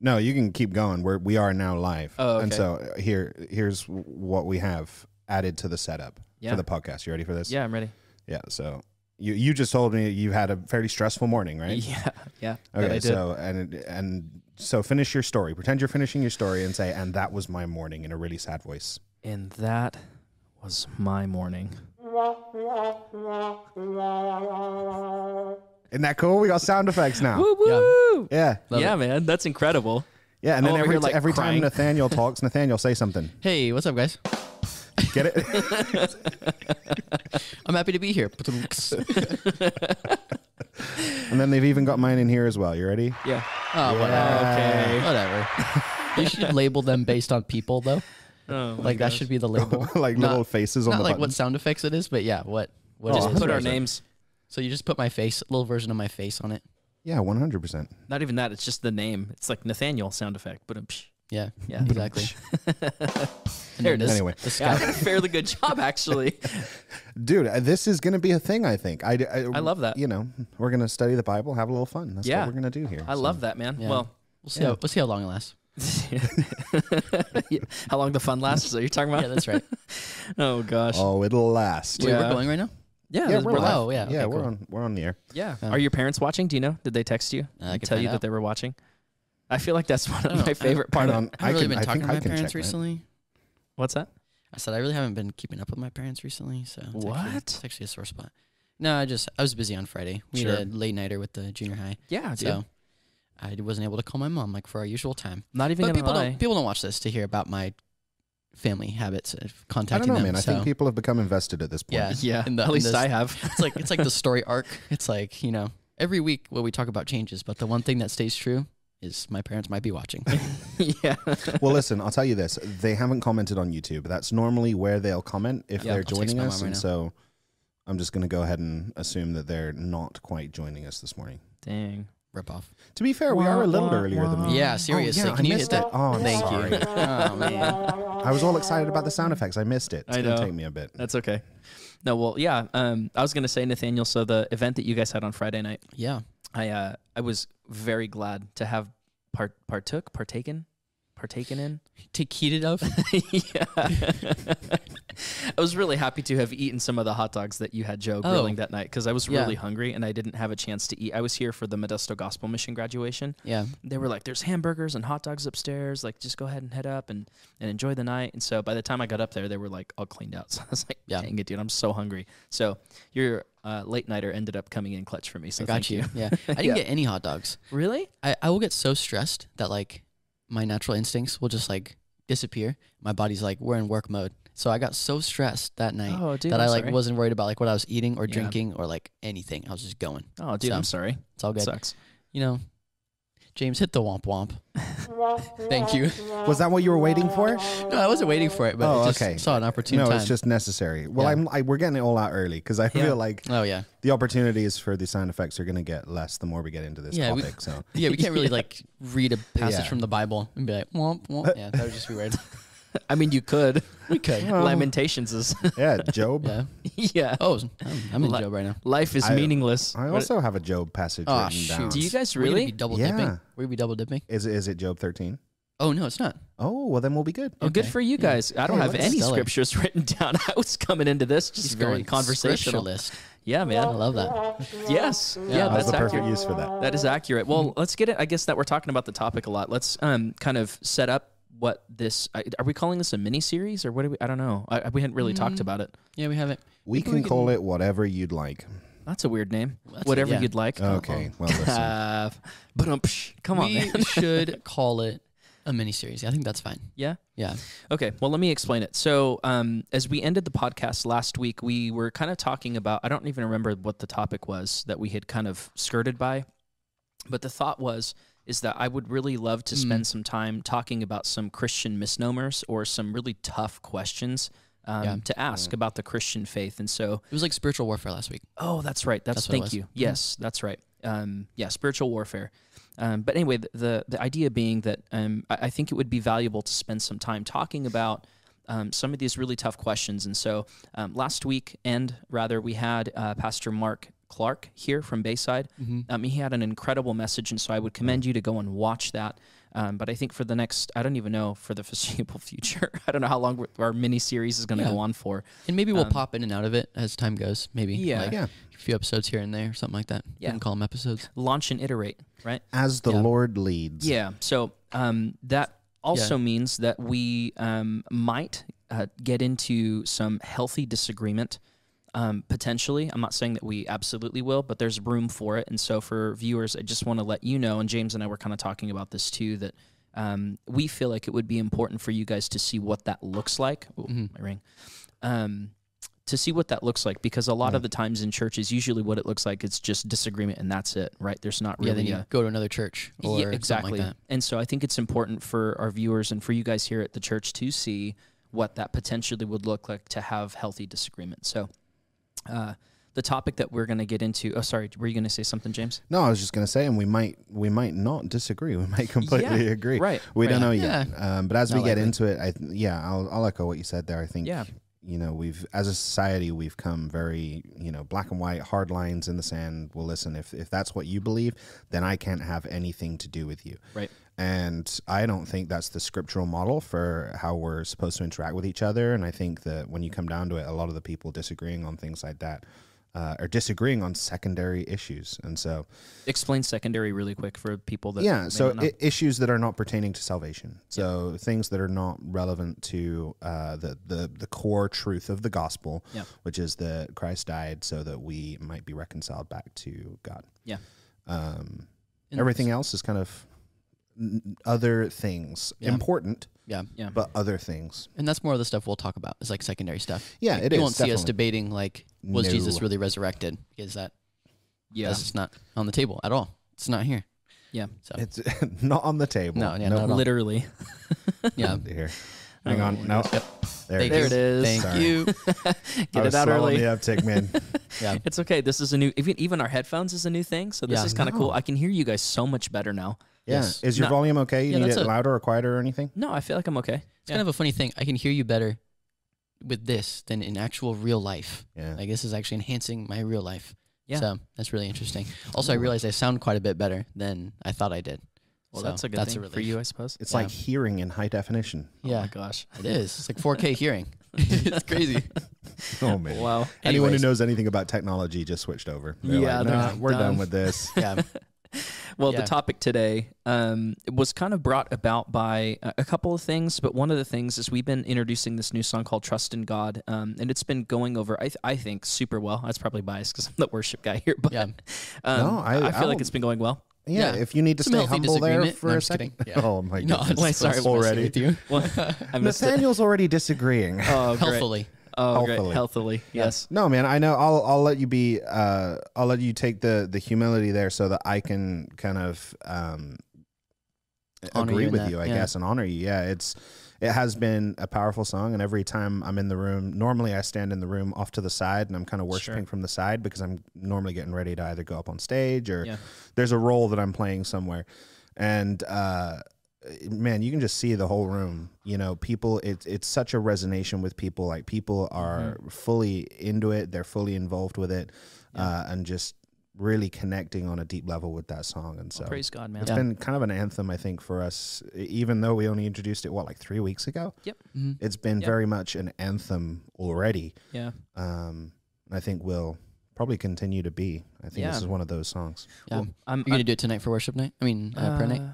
No, you can keep going. We're we are now live. Oh, And so uh, here here's what we have added to the setup Yeah. for the podcast. You ready for this? Yeah, I'm ready. Yeah. So you you just told me you had a fairly stressful morning, right? Yeah, yeah. Okay. So and and so finish your story. Pretend you're finishing your story and say, and that was my morning in a really sad voice. and that was my morning. Isn't that cool? We got sound effects now. Woo woo! Yeah. Love yeah, man, that's incredible. Yeah. And I'm then every, here, like, every time. Nathaniel talks, Nathaniel say something. Hey, what's up, guys? Get it? I'm happy to be here. and then they've even got mine in here as well. You ready? Yeah. Oh, Yeah. whatever. Whatever. you should label them based on people, though. Oh, my Like that should be the label. like Not- little faces on Not the like button. what sound effects it is, but yeah, what what Oh, Just put our Sorry. names. So you just put my face, a little version of my face on it. Yeah, one hundred percent. Not even that. It's just the name. It's like Nathaniel sound effect. But Yeah, Yeah. exactly. There it is. Anyway, The yeah, I sky. did a fairly good job actually. dude, uh, this is gonna be a thing. I think. I, I, I love that. You know, we're gonna study the Bible, have a little fun. That's Yeah. what we're gonna do here. I So- love that, man. Yeah. Well, We'll see. How, we'll see how long it lasts. how long the fun lasts? Is that what you're talking about? Yeah, that's right. oh gosh. Oh, it'll last. Wait, Yeah. we're going right now. Yeah, Yeah, we're, we're live. Oh, yeah. yeah, okay, we're cool. on. We're on the air. Yeah. Oh. Are your parents watching? Do you know? Did they text you? Uh, I and can tell find you that they were watching? I feel like that's one of my favorite part of on, I haven't really can- been talking to my parents check that. recently. What's that? I said I really haven't been keeping up with my parents recently, so it's Actually, What? it's actually a sore spot. No, I just I was busy on Friday. We Sure. had a late nighter with the junior high, Yeah, dude. so I wasn't able to call my mom like for our usual time. Not even But people lie. don't people don't watch this to hear about my family habits of I don't know, them. man. I think people have become invested at this point. Yeah. yeah, in the- at least this- I have. it's like it's like the story arc. It's like you know every week what we talk about changes, but the one thing that stays true is my parents might be watching. yeah. Well, listen, I'll tell you this: they haven't commented on YouTube. That's normally where they'll comment if Yeah, they're I'll text joining my mom us, right and now. so I'm just going to go ahead and assume that they're not quite joining us this morning. Dang. Rip off. To be fair, we are a little Wah, wah, earlier than wah. we. Yeah, seriously. Oh, yeah, Can I you missed hit it. that? Oh, Thank sorry. you. Oh man. I was all excited about the sound effects. I missed it. It's I going to know. take me a bit. That's okay. No, well, yeah. Um, I was gonna say, Nathaniel. So the event that you guys had on Friday night, Yeah. I uh, I was very glad to have part partook, partaken, partaken in. Take heated of. yeah. I was really happy to have eaten some of the hot dogs that you had Joe Oh. grilling that night because I was Yeah. really hungry and I didn't have a chance to eat. I was here for the Modesto Gospel Mission graduation. Yeah. They were like, "There's hamburgers and hot dogs upstairs. Like, just go ahead and head up and, and enjoy the night." And so by the time I got up there, they were like all cleaned out. So I was like, Yeah. "Dang it, dude! I'm so hungry." So your uh, late nighter ended up coming in clutch for me. So I got thank you. you. Yeah. I didn't Yeah. get any hot dogs. Really? I, I will get so stressed that like my natural instincts will just like disappear. My body's like we're in work mode. So I got so stressed that night Oh, dude. that I'm I like sorry. wasn't worried about like what I was eating or Yeah. drinking or like anything. I was just going. Oh, dude, So, I'm sorry. It's all good. sucks. You know, James hit the womp womp. Thank you. Was that what you were waiting for? No, I wasn't waiting for it, but Oh, I just okay. saw an opportunity. no, time. it's just necessary. Well, Yeah. I'm. I, we're getting it all out early because I Yeah. feel like oh yeah, the opportunities for the sound effects are going to get less the more we get into this Yeah, we- topic. so yeah. We can't really like read a passage Yeah. from the Bible and be like womp womp. Yeah, that would just be weird. I mean, you could. We could. Well- Lamentations is yeah, Job. Yeah. yeah. Oh, I'm, I'm in Li- Job right now. Life is I- meaningless. I What- also have a Job passage Oh, written shoot. down. do you guys We're gonna really? be double Yeah. dipping? We're gonna be double dipping. Is it, is it Job 13? Oh no, it's not. Oh, well then we'll be good. Oh, good for you guys. I don't Hey, have look, any stellar. scriptures written down. I was coming into this just He's very going conversational. scripturalist. Yeah, man. I love that. Yes. Yeah, Yeah, That was that's the perfect accurate. use for that. That is accurate. Well, let's get it. I guess that we're talking about the topic a lot. Let's um kind of set up what this. Are we calling this a mini series or what? Do we? I don't know. I, I- we hadn't really talked Mm. about it. Yeah, we have it. We Maybe can we call can- it whatever you'd like. That's a weird name. That's a- Whatever yeah. you'd like. Okay, well listen. Uh, but um, psh, come on, we man. should call it a mini series. I think that's fine. Yeah. Yeah. Okay, well, let me explain it. So, um, as we ended the podcast last week, we were kind of talking about, I don't even remember what the topic was that we had kind of skirted by, but the thought was, is that I would really love to spend Mm. some time talking about some Christian misnomers or some really tough questions um, Yeah. to ask about the Christian faith. And so, It was like spiritual warfare last week. Oh, that's right. That's, That's thank you. Mhm. Yes, that's right. Um, yeah, spiritual warfare. Um, but anyway, the, the the idea being that um, I, I think it would be valuable to spend some time talking about um, some of these really tough questions. And so um, last week, and rather, we had uh, Pastor Mark Clark here from Bayside. Mm-hmm. Um, he had an incredible message, and so I would commend you to go and watch that. Um, but I think for the next, I don't even know for the foreseeable future. I don't know how long our mini series is going to Yeah. go on for. And maybe we'll Um, pop in and out of it as time goes. Maybe. Yeah. Like Yeah. a few episodes here and there, something like that. Yeah. You can call them episodes. Launch and iterate, right? As the Yeah. Lord leads. Yeah. So um, that also means that we um, might uh, get into some healthy disagreement. Um, potentially, I'm not saying that we absolutely will, but there's room for it. And so, for viewers, I just want to let you know, and James and I were kind of talking about this too, that um, we feel like it would be important for you guys to see what that looks like. Ooh, Mhm. My ring. Um, to see what that looks like, because a lot of the times in churches, usually what it looks like is just disagreement, and that's it, right? There's not yeah. really Then you a go to another church or yeah, something exactly. like that. And so I think it's important for our viewers and for you guys here at the church to see what that potentially would look like to have healthy disagreement. So, uh, the topic that we're going to get into. Oh, sorry, were you going to say something, James? No, I was just going to say, and we might we might not disagree. We might completely Yeah, agree. Right. We right. don't know Yeah. yet. Um, but as Not we get likely. into it, I th- yeah, I'll, I'll echo what you said there. I think Yeah. you know we've as a society we've come very you know black and white hard lines in the sand. Well, listen, if if that's what you believe, then I can't have anything to do with you. Right. And I don't think that's the scriptural model for how we're supposed to interact with each other. And I think that when you come down to it, a lot of the people disagreeing on things like that uh, are disagreeing on secondary issues. And so, Explain secondary really quick for people that. yeah, so. I- issues that are not pertaining to salvation. So things that are not relevant to uh, the, the the core truth of the gospel, Yeah. which is that Christ died so that we might be reconciled back to God. Yeah. Um, everything else is kind of n- other things, Yeah. important, Yeah. yeah. but other things. And that's more of the stuff we'll talk about. It's like secondary stuff. Yeah, Like, it you is, won't see us definitely. debating like was No. Jesus really resurrected because that yeah. that's just not on the table at all. It's not here. Yeah. So It's not on the table. No, yeah, Nope. not at. Literally. yeah. Oh, here. Oh, Hang Oh, on. No. Yep. There, Thank it There is. it is. Thank Sorry. you. Get I it was out slow on early. the uptick, man. Yeah. It's okay. This is a new. Even even our headphones is a new thing, so this Yeah. is kind of No. cool. I can hear you guys so much better now. Yeah. Yes. Is your No. volume okay? You Yeah, need that's it a- louder or quieter or anything? No, I feel like I'm okay. It's kind of a funny thing. I can hear you better with this than in actual real life. Yeah. Like this is actually enhancing my real life. Yeah. So that's really interesting. Also, I realized I sound quite a bit better than I thought I did. Well, So that's a good that's thing a for relief. you, I suppose. It's Yeah. like hearing in high definition. Oh Yeah. my gosh. It is. It's like 4K hearing. it's crazy. Oh man. Wow. Anyone who Anyways. knows anything about technology just switched over. They're Yeah, like, they're nah, we're done done. with this. Yeah. Well, Yeah. the topic today um, was kind of brought about by a a couple of things, but one of the things is we've been introducing this new song called "Trust in God," um, and it's been going over, I, th- I think, super well. That's probably biased because I'm the worship guy here, but Yeah. um, No, I- I, feel like I'll- it's been going well. Yeah, Yeah. if you need to Some stay humble there for No, a second. Yeah. Oh my No, goodness. Wait, sorry, Messing already. with you. I missed it. Nathaniel's already disagreeing. Oh, great. Healthily. Oh, great. Healthily. Healthily. Yes. No, man, I know. I'll I'll let you be. Uh, I'll let you take the the humility there, so that I can kind of um, Honor agree you with that, you, I yeah. guess, and honor you. Yeah, it's it has been a powerful song, and every time I'm in the room, normally I stand in the room off to the side, and I'm kind of worshiping Sure. from the side because I'm normally getting ready to either go up on stage or Yeah. there's a role that I'm playing somewhere, and uh, man, you can just see the whole room. You know, people. It's it's such a resonation with people. Like people are fully into it. They're fully involved with it, uh, and just really connecting on a deep level with that song. And so Well, praise God, man. it's Yeah. been kind of an anthem, I think, for us. Even though we only introduced it what like three weeks ago, Mhm. it's been Yeah. very much an anthem already. Yeah. Um, I think we'll probably continue to be. I think Yeah. this is one of those songs. Yeah. Well, I'm, You're going to do it tonight for worship night? I mean, uh, prayer night? uh,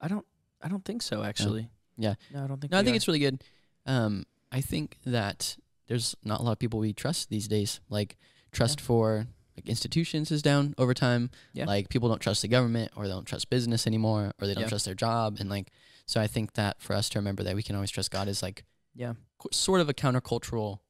I don't. I don't think so. Actually. Yeah. No, I don't think. No, I think are. it's really good. Um, I think that there's not a lot of people we trust these days. Like trust for like institutions is down over time. Yeah. Like people don't trust the government or they don't trust business anymore or they don't Yeah. trust their job and like so I think that for us to remember that we can always trust God is like Yeah. co- sort of a countercultural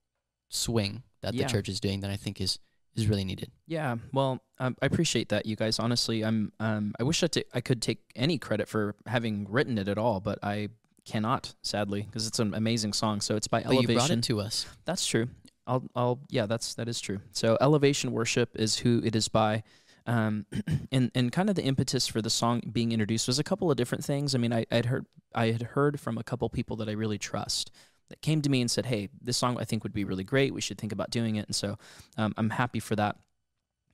swing that Yeah. the church is doing that I think is is really needed. Yeah, well, um, I appreciate that, you guys. Honestly, I'm. Um, I wish I, could take any credit for having written it at all, but I cannot, sadly, because it's an amazing song. So it's by But you brought Elevation. it to us. That's true. I'll. I'll. Yeah, that's that is true. So Elevation Worship is who it is by. Um, and and kind of the impetus for the song being introduced was a couple of different things. I mean, I I'd heard I had heard from a couple people that I really trust that came to me and said, "Hey, this song I think would be really great. We should think about doing it." And so um, I'm happy for that.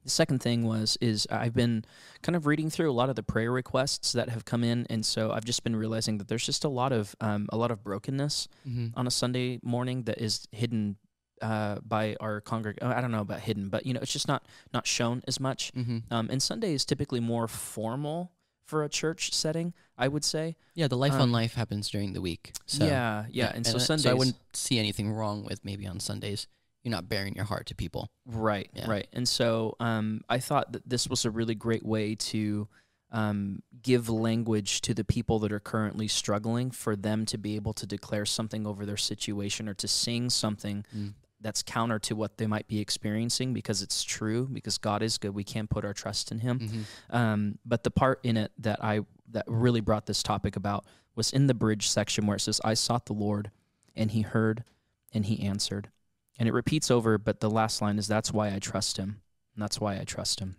The second thing was is I've been kind of reading through a lot of the prayer requests that have come in, and so I've just been realizing that there's just a lot of um, a lot of brokenness Mm-hmm. on a Sunday morning that is hidden uh, by our congreg. oh, I don't know about hidden, but you know, it's just not not shown as much. Mm-hmm. Um, and Sunday is typically more formal for a church setting, I would say. Yeah, the life Um, on life happens during the week. So yeah, yeah, and, so I- Sundays, I wouldn't see anything wrong with maybe on Sundays you're not baring your heart to people. Right, Yeah. right. And so um, I thought that this was a really great way to um, give language to the people that are currently struggling for them to be able to declare something over their situation or to sing something Mm. That's counter to what they might be experiencing because it's true, because God is good. We can't put our trust in Him. Mm-hmm. Um, but the part in it that I that really brought this topic about was in the bridge section where it says, "I sought the Lord, and He heard, and He answered," and it repeats over. But the last line is, "That's why I trust Him, and that's why I trust Him."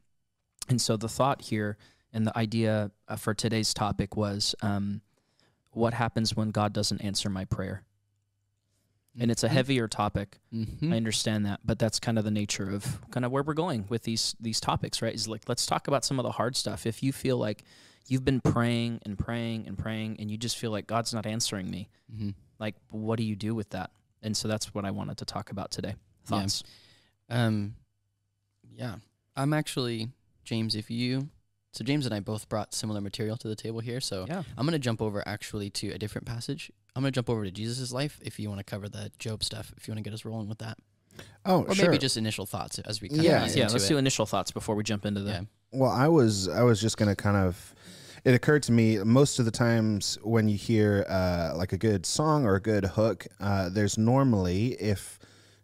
And so the thought here and the idea uh, for today's topic was, um, what happens when God doesn't answer my prayer? And it's a heavier topic. Mm-hmm. I understand that, but that's kind of the nature of kind of where we're going with these these topics, right? Is like let's talk about some of the hard stuff. If you feel like you've been praying and praying and praying and you just feel like God's not answering me, Mm-hmm. like what do you do with that? And so that's what I wanted to talk about today. Yeah. Thoughts? Um, yeah, I'm actually James. If you, so James and I both brought similar material to the table here. So Yeah. I'm gonna jump over actually to a different passage. I'm gonna jump over to Jesus' life if you want to cover the Job stuff. If you want to get us rolling with that, Oh, or sure. maybe just initial thoughts as we kind Yeah, of Yeah, into let's it. do initial thoughts before we jump into the Yeah. Well, I was I was just gonna kind of. It occurred to me most of the times when you hear uh, like a good song or a good hook, uh, there's normally if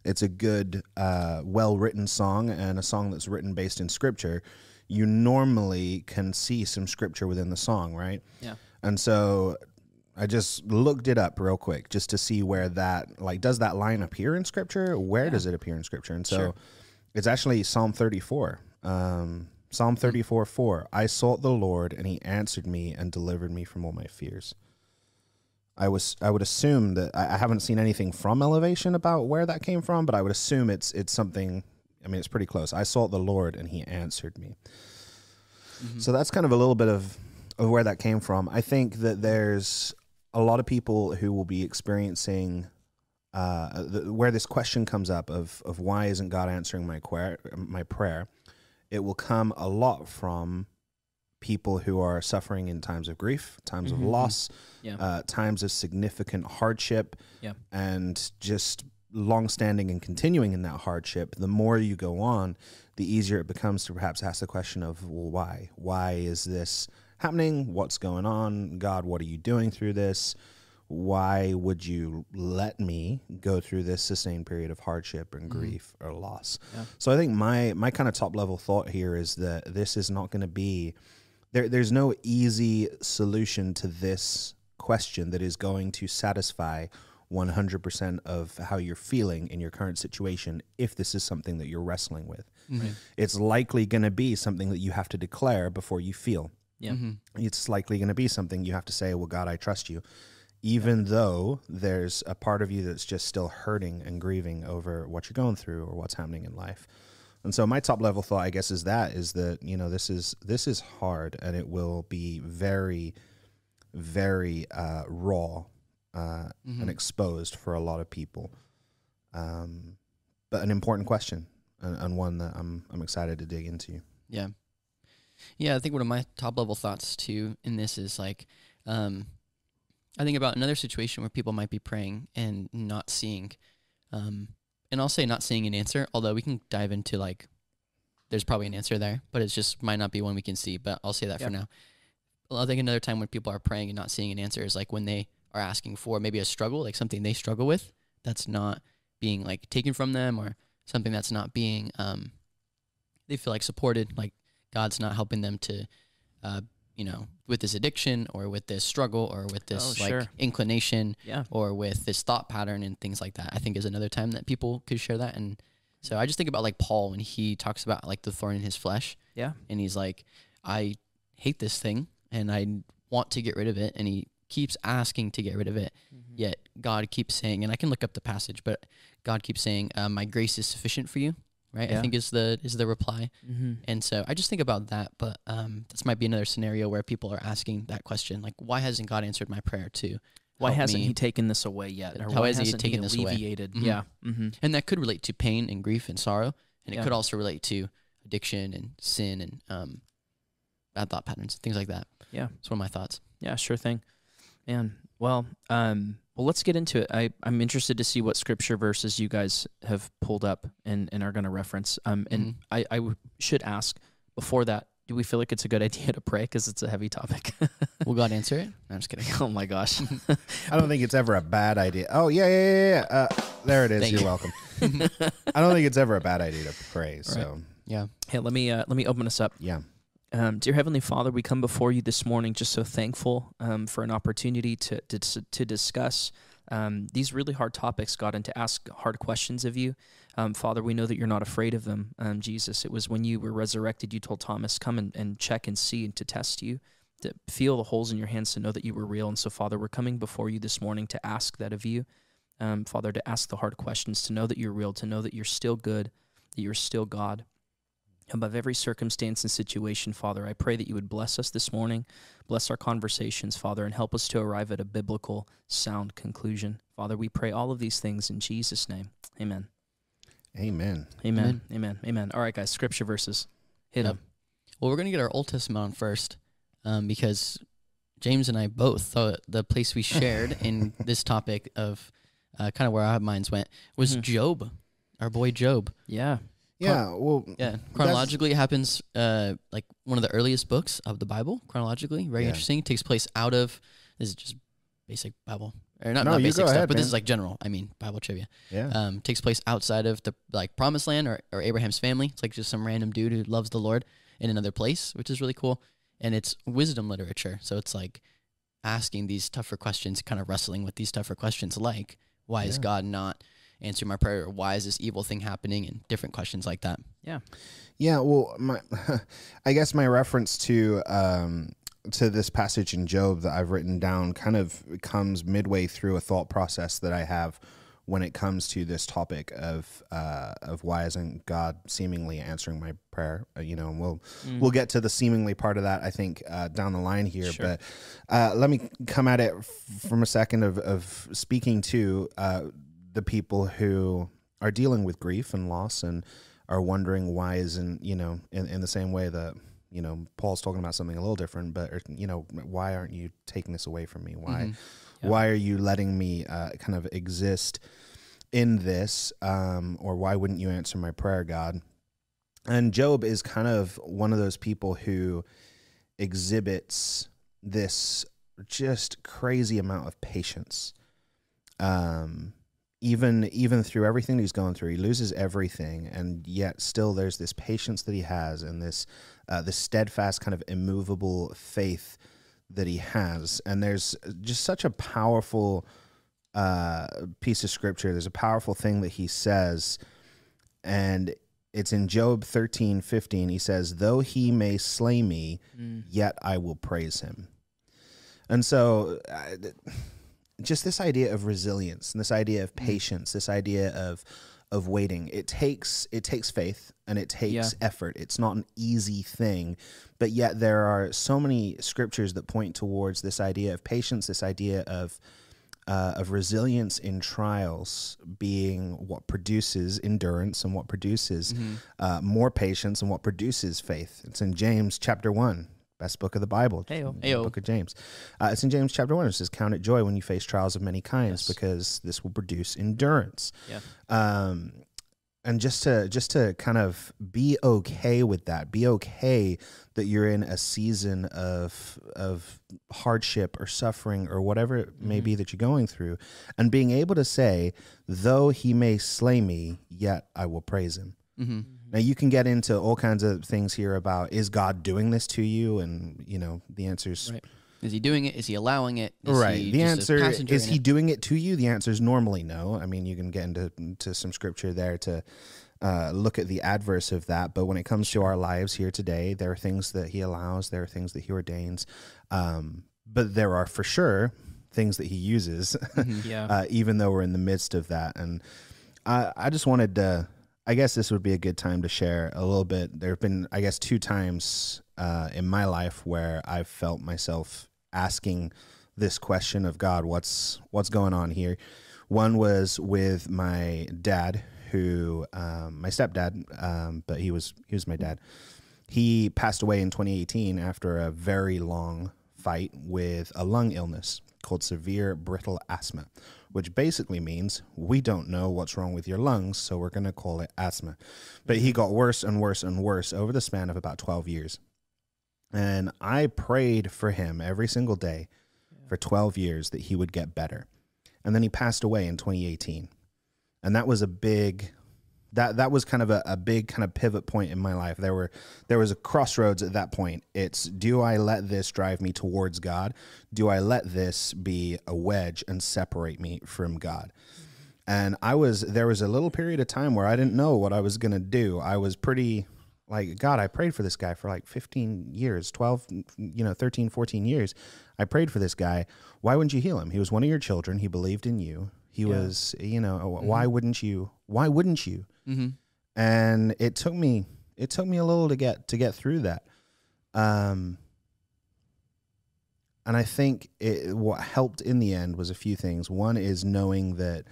it's a good, uh, well written song and a song that's written based in scripture, you normally can see some scripture within the song, right? Yeah. And so I just looked it up real quick just to see where that like does that line appear in scripture? Where Yeah. does it appear in scripture? And so Sure. it's actually Psalm 34. Um, Psalm 34 4. I sought the Lord and he answered me and delivered me from all my fears. I was I would assume that I, I haven't seen anything from Elevation about where that came from, but I would assume it's it's something I mean it's pretty close. I sought the Lord and he answered me. Mhm. So that's kind of a little bit of, of where that came from. I think that there's a lot of people who will be experiencing uh, the, where this question comes up of of why isn't God answering my quer- my prayer. It will come a lot from people who are suffering in times of grief, times Mhm. of loss, Yeah. uh, times of significant hardship, Yeah. and just long-standing and continuing in that hardship. The more you go on, the easier it becomes to perhaps ask the question of, well, why? Why is this happening? What's going on? God, what are you doing through this? Why would you let me go through this sustained period of hardship and Mhm. grief or loss? Yeah. So I think my my kind of top level thought here is that this is not going to be there. There's no easy solution to this question that is going to satisfy 100% of how you're feeling in your current situation if this is something that you're wrestling with. Mhm. It's likely going to be something that you have to declare before you feel. Yeah. Mhm. It's likely going to be something you have to say, Well, God, I trust you. Even though there's a part of you that's just still hurting and grieving over what you're going through or what's happening in life. And so my top level thought, I guess, is that is that, you know, this is this is hard and it will be very, very uh, raw uh, Mhm. and exposed for a lot of people. Um, but an important question and, and one that I'm I'm excited to dig into. Yeah. Yeah, I think one of my top level thoughts too in this is like um I think about another situation where people might be praying and not seeing um and I'll say not seeing an answer, although we can dive into like there's probably an answer there, but it's just might not be one we can see, but I'll say that Yeah. for now. Well, I think another time when people are praying and not seeing an answer is like when they are asking for maybe a struggle, like something they struggle with that's not being like taken from them or something that's not being um they feel like supported, like God's not helping them to, uh, you know, with this addiction or with this struggle or with this Oh, like sure. inclination Yeah. or with this thought pattern and things like that. I think is another time that people could share that. And so I just think about like Paul when he talks about like the thorn in his flesh. Yeah. And he's like, I hate this thing and I want to get rid of it. And he keeps asking to get rid of it. Mm-hmm. Yet God keeps saying, and I can look up the passage, but God keeps saying, uh, My grace is sufficient for you. Right? Yeah. I think is the is the reply. Mm-hmm. And so I just think about that, but um, this might be another scenario where people are asking that question, like, why hasn't God answered my prayer too? Why hasn't he taken this away yet? Or How why hasn't he taken this away? alleviated? Mhm. Yeah. Mm-hmm. And that could relate to pain and grief and sorrow, and it could also relate to addiction and sin and um, bad thought patterns, things like that. Yeah. it's one of my thoughts. Yeah, sure thing. Man, well, um, well, let's get into it. I, I'm interested to see what scripture verses you guys have pulled up and, and are going to reference. Um, and Mhm. I, I w- should ask before that, do we feel like it's a good idea to pray because it's a heavy topic? Will God answer it? No, I'm just kidding. oh my gosh. I don't think it's ever a bad idea. Oh yeah, yeah, yeah, yeah. Uh, there it is. Thank You're you. welcome. I don't think it's ever a bad idea to pray. So Yeah. hey, let me uh, let me open us up. yeah, Um, dear Heavenly Father, we come before you this morning just so thankful um, for an opportunity to to, to discuss um, these really hard topics, God, and to ask hard questions of you. Um, Father, we know that you're not afraid of them. Um, Jesus, it was when you were resurrected, you told Thomas, come and, and check and see and to test you, to feel the holes in your hands to know that you were real. And so, Father, we're coming before you this morning to ask that of you. Um, Father, to ask the hard questions, to know that you're real, to know that you're still good, that you're still God above every circumstance and situation, Father. I pray that you would bless us this morning, bless our conversations, Father, and help us to arrive at a biblical, sound conclusion. Father, we pray all of these things in Jesus' name. Amen. Amen. Amen. Amen. Amen. All right, guys, scripture verses. Hit Yep. them. Well, we're going to get our Old Testament on first um, because James and I both thought the place we shared in this topic of uh, kind of where our minds went was Mhm. Job, our boy Job. Yeah. Yeah. Well. Yeah, chronologically, it happens uh, like one of the earliest books of the Bible. Chronologically, very Yeah. interesting. It takes place out of this is just basic Bible or not, No, not basic go stuff, ahead, but this is like general. I mean, Bible trivia. Yeah. Um, takes place outside of the like promised land or, or Abraham's family. It's like just some random dude who loves the Lord in another place, which is really cool. And it's wisdom literature, so it's like asking these tougher questions, kind of wrestling with these tougher questions, like why is God not answering my prayer, or why is this evil thing happening, and different questions like that. Yeah, yeah well, my, I guess my reference to um, to this passage in Job that I've written down kind of comes midway through a thought process that I have when it comes to this topic of uh, of why isn't God seemingly answering my prayer? Uh, you know, and we'll we'll get to the seemingly part of that I think uh, down the line here, Sure. but uh, let me come at it f- from a second of, of speaking to uh, the people who are dealing with grief and loss and are wondering why isn't you know in, in the same way that you know Paul's talking about something a little different, but or, you know why aren't you taking this away from me? Why Mhm. Yeah. why are you letting me uh, kind of exist in this, um, or why wouldn't you answer my prayer, God? And Job is kind of one of those people who exhibits this just crazy amount of patience. Um, even even through everything he's going through, he loses everything, and yet still there's this patience that he has, and this uh, this steadfast kind of immovable faith that he has. And there's just such a powerful uh, piece of scripture. There's a powerful thing that he says, and it's in Job 13, 15. He says, Though he may slay me, Mm. yet I will praise him. And so, just this idea of resilience and this idea of patience, this idea of of waiting, it takes it takes faith and it takes Yeah. effort. It's not an easy thing, but yet there are so many scriptures that point towards this idea of patience, this idea of uh, of resilience in trials being what produces endurance and what produces Mm-hmm. uh, more patience and what produces faith. It's in James chapter 1, best book of the Bible. The book of James. Uh, it's in James chapter 1. It says, Count it joy when you face trials of many kinds Yes. because this will produce endurance. Yeah. Um, and just to just to kind of be okay with that, be okay that you're in a season of of hardship or suffering or whatever it may Mhm. be that you're going through, and being able to say, "Though he may slay me, yet I will praise him." Mm-hmm. Now you can get into all kinds of things here about is God doing this to you, and you know the answers. Right. Is he doing it? Is he allowing it? Is Right. he The answer is he it? doing it to you? The answer is normally no. I mean, you can get into to some scripture there to uh, look at the adverse of that. But when it comes to our lives here today, there are things that he allows, there are things that he ordains, um, but there are for sure things that he uses, Mhm. Yeah. uh, even though we're in the midst of that. And I, I just wanted to. I guess this would be a good time to share a little bit. There have been, I guess, two times uh, in my life where I've felt myself asking this question of God, what's what's going on here? One was with my dad, who um, my stepdad, um, but he was he was my dad. He passed away in 2018 after a very long fight with a lung illness called severe brittle asthma, which basically means we don't know what's wrong with your lungs, so we're going to call it asthma. But he got worse and worse and worse over the span of about 12 years. And I prayed for him every single day for 12 years that he would get better. And then he passed away in 2018. And that was a big that that was kind of a, a big kind of pivot point in my life. There were there was a crossroads at that point. It's do I let this drive me towards God? Do I let this be a wedge and separate me from God? And I was there was a little period of time where I didn't know what I was going to do. I was pretty like God, I prayed for this guy for like 15 years, 12, you know, 13, 14 years. I prayed for this guy. Why wouldn't you heal him? He was one of your children. He believed in you. He Yeah. was, you know, mm-hmm. why wouldn't you? Why wouldn't you? Mm-hmm. and it took me it took me a little to get to get through that um and i think it, what helped in the end was a few things one is knowing that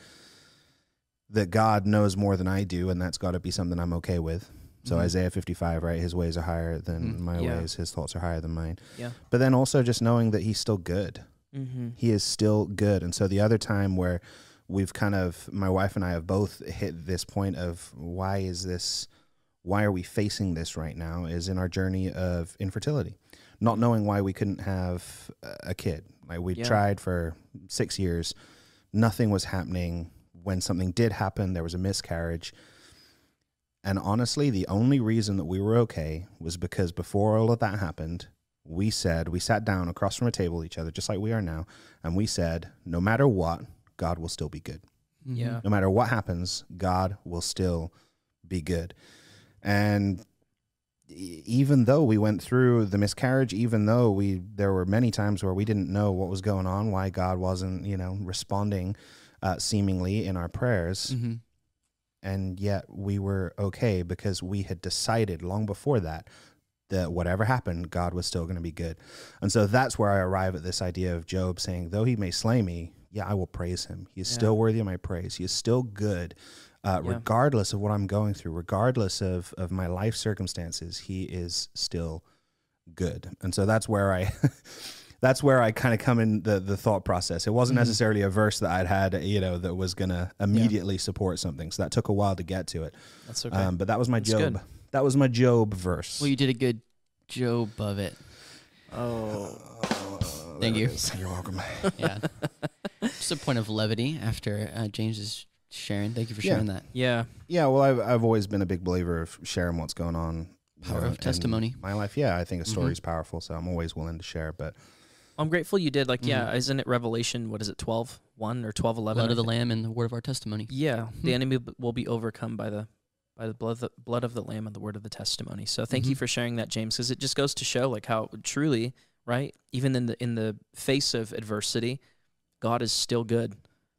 that god knows more than i do and that's got to be something i'm okay with so Mhm. isaiah 55 right his ways are higher than Mhm. my Yeah. ways his thoughts are higher than mine Yeah. but then also just knowing that he's still good Mm-hmm. he is still good. And so the other time where we've kind of my wife and I have both hit this point of why is this why are we facing this right now is in our journey of infertility. Not knowing why we couldn't have a- kid. Like we Yeah. tried for 6 years, nothing was happening. When something did happen, there was a miscarriage. And honestly, the only reason that we were okay was because before all of that happened, we said, we sat down across from a table with each other, just like we are now, and we said, no matter what, God will still be good. Mm-hmm. Yeah. No matter what happens, God will still be good. And even though we went through the miscarriage, even though we there were many times where we didn't know what was going on, why God wasn't, you know, responding uh, seemingly in our prayers, Mm-hmm. and yet we were okay because we had decided long before that that whatever happened, God was still going to be good. And so that's where I arrive at this idea of Job saying, though he may slay me, yeah, I will praise him. He is Yeah. still worthy of my praise. He is still good, uh, Yeah. regardless of what I'm going through, regardless of, of my life circumstances. He is still good. And so that's where I. That's where I kind of come in the, the thought process. It wasn't Mhm. necessarily a verse that I'd had, you know, that was going to immediately support something. So that took a while to get to it. That's okay. Um, but that was my That's Job. good. That was my Job verse. Well, you did a good job of it. oh. Thank you. You're welcome. Yeah. Just a point of levity after uh, James is sharing. Thank you for Yeah. sharing that. Yeah. Yeah, well, I've I've always been a big believer of sharing what's going on. you Power know, of in testimony. My life, yeah, I think a story Mhm. is powerful, so I'm always willing to share. But I'm grateful you did. Like, yeah, Mhm. isn't it Revelation? What is it? 12, 1 or 12, 11? Blood of the? Lamb and the word of our testimony. Yeah, the Hmm. enemy b- will be overcome by the by the blood of the, blood of the lamb and the word of the testimony. So thank you Mhm. for sharing that, James, because it just goes to show like how truly, right, even in the in the face of adversity, God is still good,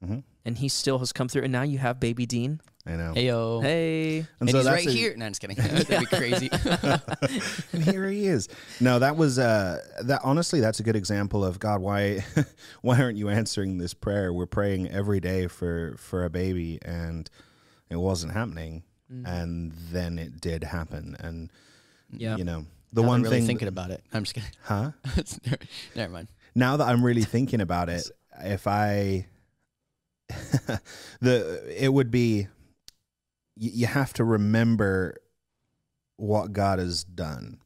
Mhm. and He still has come through. And now you have baby Dean. I know. Heyo. Hey, and, And so he's right a- here. No, I'm just kidding. That'd be crazy. and here he is. No, that was uh that honestly that's a good example of God why why aren't you answering this prayer? We're praying every day for for a baby and it wasn't happening Mm. and then it did happen and Yeah. you know the Now one I'm really thing thinking about it. I'm just kidding. huh never, never mind. now that I'm really thinking about it, if I the it would be you, you have to remember what God has done.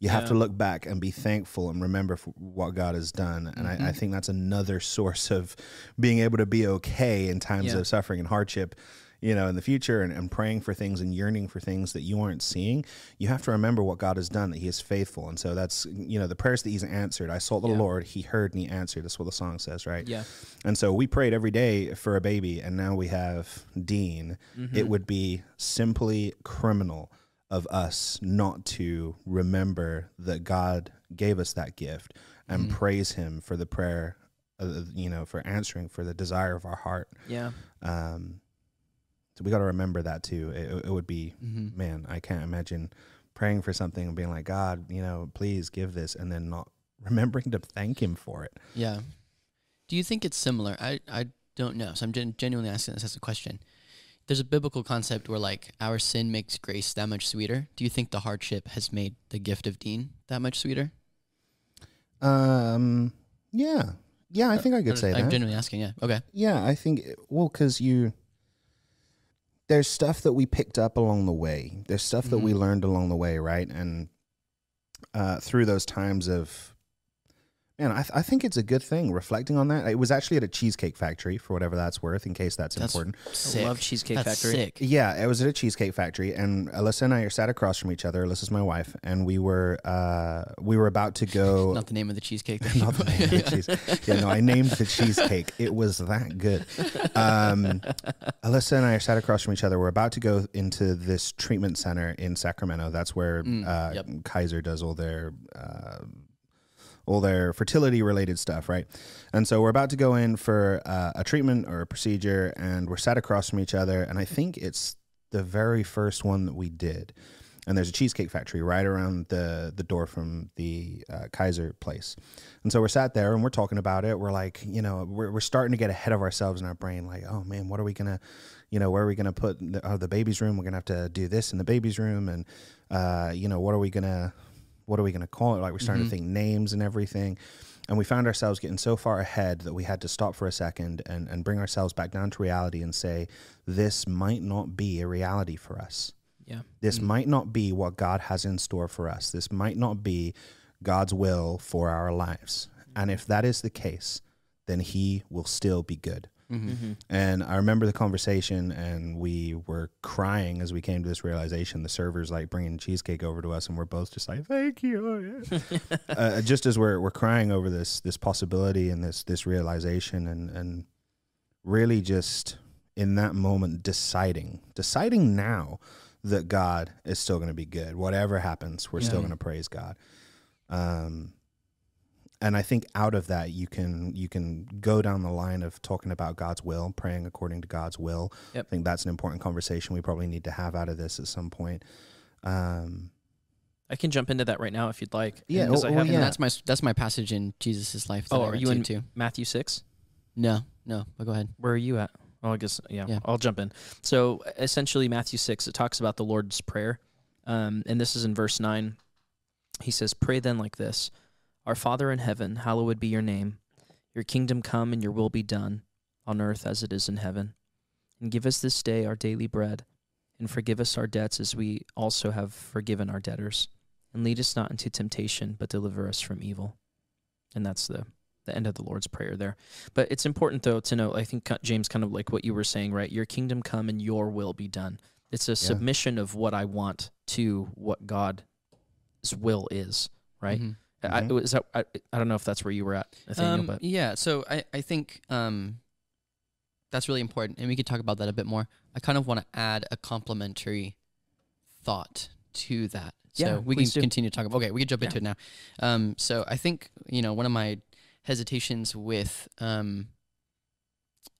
You have Yeah. to look back and be thankful and remember what God has done. And I, I Mhm. think that's another source of being able to be okay in times Yeah. of suffering and hardship, you know, in the future and, and praying for things and yearning for things that you aren't seeing. You have to remember what God has done, that He is faithful. And so that's, you know, the prayers that He's answered. I sought the Yeah. Lord, He heard and He answered. That's what the song says, right? yeah, And so we prayed every day for a baby, and now we have Dean. Mhm. It would be simply criminal of us not to remember that God gave us that gift and Mhm. praise Him for the prayer, uh, you know, for answering for the desire of our heart. yeah, Um, we got to remember that too. It, it would be, Mhm. man, I can't imagine praying for something and being like, God, you know, please give this, and then not remembering to thank Him for it. Yeah. Do you think it's similar? I, I don't know. So I'm gen- genuinely asking this as a question. There's a biblical concept where like our sin makes grace that much sweeter. Do you think the hardship has made the gift of Dean that much sweeter? Um, yeah, yeah, I think I could say that. I'm genuinely asking. Yeah. Okay. Yeah, I think well, because you there's stuff that we picked up along the way. There's stuff that we Mhm. learned along the way, right? And uh, through those times of man, I, th- I think it's a good thing. Reflecting on that, it was actually at a cheesecake factory for whatever that's worth, in case that's, That's important. Sick. I love Cheesecake That's Factory. sick. Yeah, it was at a cheesecake factory, and Alyssa and I are sat across from each other. Alyssa's my wife, and we were uh, we were about to go. Not the name of the cheesecake. that Not the name of the cheese. Yeah, no, I named the cheesecake. It was that good. Um, Alyssa and I are sat across from each other. We're about to go into this treatment center in Sacramento. That's where Mm, uh, yep. Kaiser does all their uh, all their fertility related stuff, right? And so we're about to go in for uh, a treatment or a procedure, and we're sat across from each other. And I think it's the very first one that we did. And there's a cheesecake factory right around the the door from the uh, Kaiser place. And so we're sat there and we're talking about it. We're like, you know, we're, we're starting to get ahead of ourselves in our brain. Like, oh man, what are we gonna, you know, where are we gonna put the, oh, the baby's room? We're gonna have to do this in the baby's room, and uh, you know, what are we gonna, what are we gonna call it? Like we're starting Mhm. to think names and everything. And we found ourselves getting so far ahead that we had to stop for a second and, and bring ourselves back down to reality and say, this might not be a reality for us. Yeah. This Mm. might not be what God has in store for us. This might not be God's will for our lives. And if that is the case, then He will still be good. Mhm. Mm-hmm. And I remember the conversation, and we were crying as we came to this realization. The server's like bringing cheesecake over to us, and we're both just like, "Thank you." uh, just as we're we're crying over this this possibility and this this realization, and and really just in that moment deciding deciding now that God is still going to be good. Whatever happens, we're still going to praise God. Um, and I think out of that you can you can go down the line of talking about God's will, praying according to God's will. Yep. I think that's an important conversation we probably need to have out of this at some point. Um, I can jump into that right now if you'd like. Yeah, because I well, yeah. That's my that's my passage in Jesus' life. That Oh, I are you in- too? Matthew six. No, no. But go ahead. Where are you at? Oh, I guess yeah, Yeah. I'll jump in. So essentially, Matthew six it talks about the Lord's prayer, um, and this is in verse nine. He says, "Pray then like this: Our Father in heaven, hallowed be your name. Your kingdom come, and your will be done, on earth as it is in heaven. And give us this day our daily bread, and forgive us our debts as we also have forgiven our debtors, and lead us not into temptation, but deliver us from evil." And that's the the end of the Lord's prayer there. But it's important though to know. I think James, kind of like what you were saying, right? Your kingdom come and your will be done. It's a submission of what I want to what God's will is, right? Mm-hmm. Mhm. I, is that, I, I don't know if that's where you were at, Nathaniel, Um, but yeah, so I, I think um, that's really important, and we could talk about that a bit more. I kind of want to add a complementary thought to that. So Yeah, we can do. continue to talk about. Okay, we can jump Yeah. into it now. Um, so I think you know one of my hesitations with um,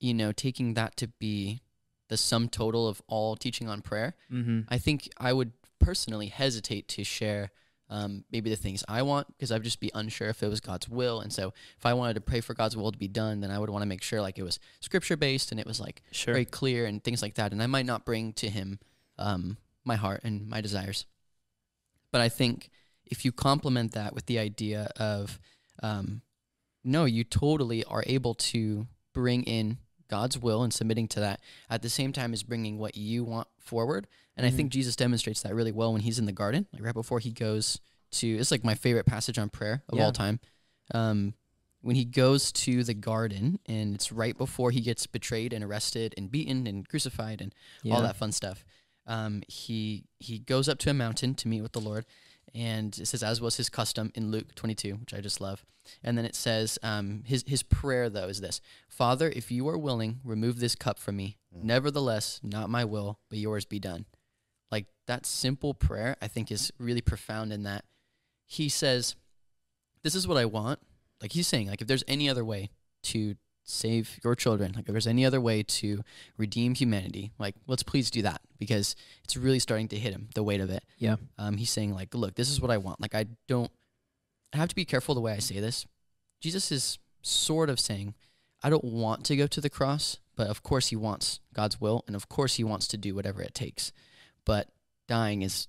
you know taking that to be the sum total of all teaching on prayer mm-hmm. I think I would personally hesitate to share um, maybe the things I want because I'd just be unsure if it was God's will. And so if I wanted to pray for God's will to be done, then I would want to make sure like it was scripture based and it was like sure. very clear and things like that. And I might not bring to Him um, my heart and my desires. But I think if you complement that with the idea of, um, no, you totally are able to bring in God's will and submitting to that at the same time as bringing what you want forward. And I think Jesus demonstrates that really well when he's in the garden, like right before he goes to. It's like my favorite passage on prayer of Yeah. all time. Um, when he goes to the garden, and it's right before he gets betrayed and arrested and beaten and crucified and yeah. all that fun stuff. Um, he he goes up to a mountain to meet with the Lord, and it says as was his custom in Luke 22, which I just love. And then it says um, his his prayer though is this: Father, if you are willing, remove this cup from me. Nevertheless, not my will, but yours be done. Like that simple prayer, I think is really profound in that he says, "This is what I want." Like he's saying, like if there's any other way to save your children, like if there's any other way to redeem humanity, like let's please do that because it's really starting to hit him the weight of it. Yeah. Um, he's saying like, look, this is what I want. Like I don't. I have to be careful the way I say this. Jesus is sort of saying, I don't want to go to the cross, but of course he wants God's will, and of course he wants to do whatever it takes. But dying is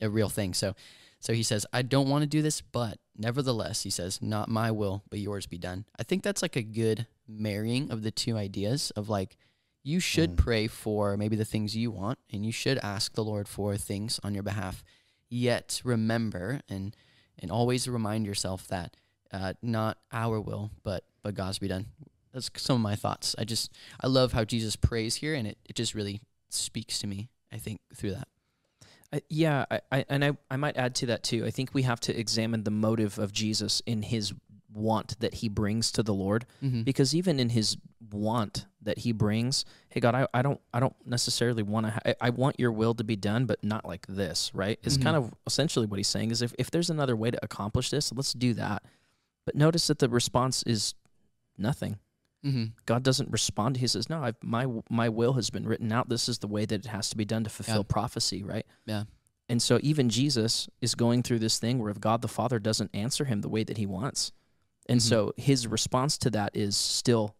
a real thing. So, so he says, I don't want to do this, but nevertheless, he says, not my will, but yours be done. I think that's like a good marrying of the two ideas of like, you should Mm. pray for maybe the things you want, and you should ask the Lord for things on your behalf. Yet remember and and always remind yourself that uh, not our will, but but God's be done. That's some of my thoughts. I just I love how Jesus prays here, and it, it just really speaks to me. I think through that. I, yeah, I, I, and I, I might add to that too. I think we have to examine the motive of Jesus in his want that he brings to the Lord, Mm-hmm. because even in his want that he brings, hey God, I, I don't I don't necessarily want to. Ha- I, I want your will to be done, but not like this, right? Is Mhm. kind of essentially what he's saying is if if there's another way to accomplish this, let's do that. But notice that the response is nothing. Mm-hmm. God doesn't respond. He says, "No, I've, my my will has been written out. This is the way that it has to be done to fulfill Yeah. prophecy, right?" Yeah. And so even Jesus is going through this thing where if God the Father doesn't answer him the way that he wants, and Mhm. so his response to that is still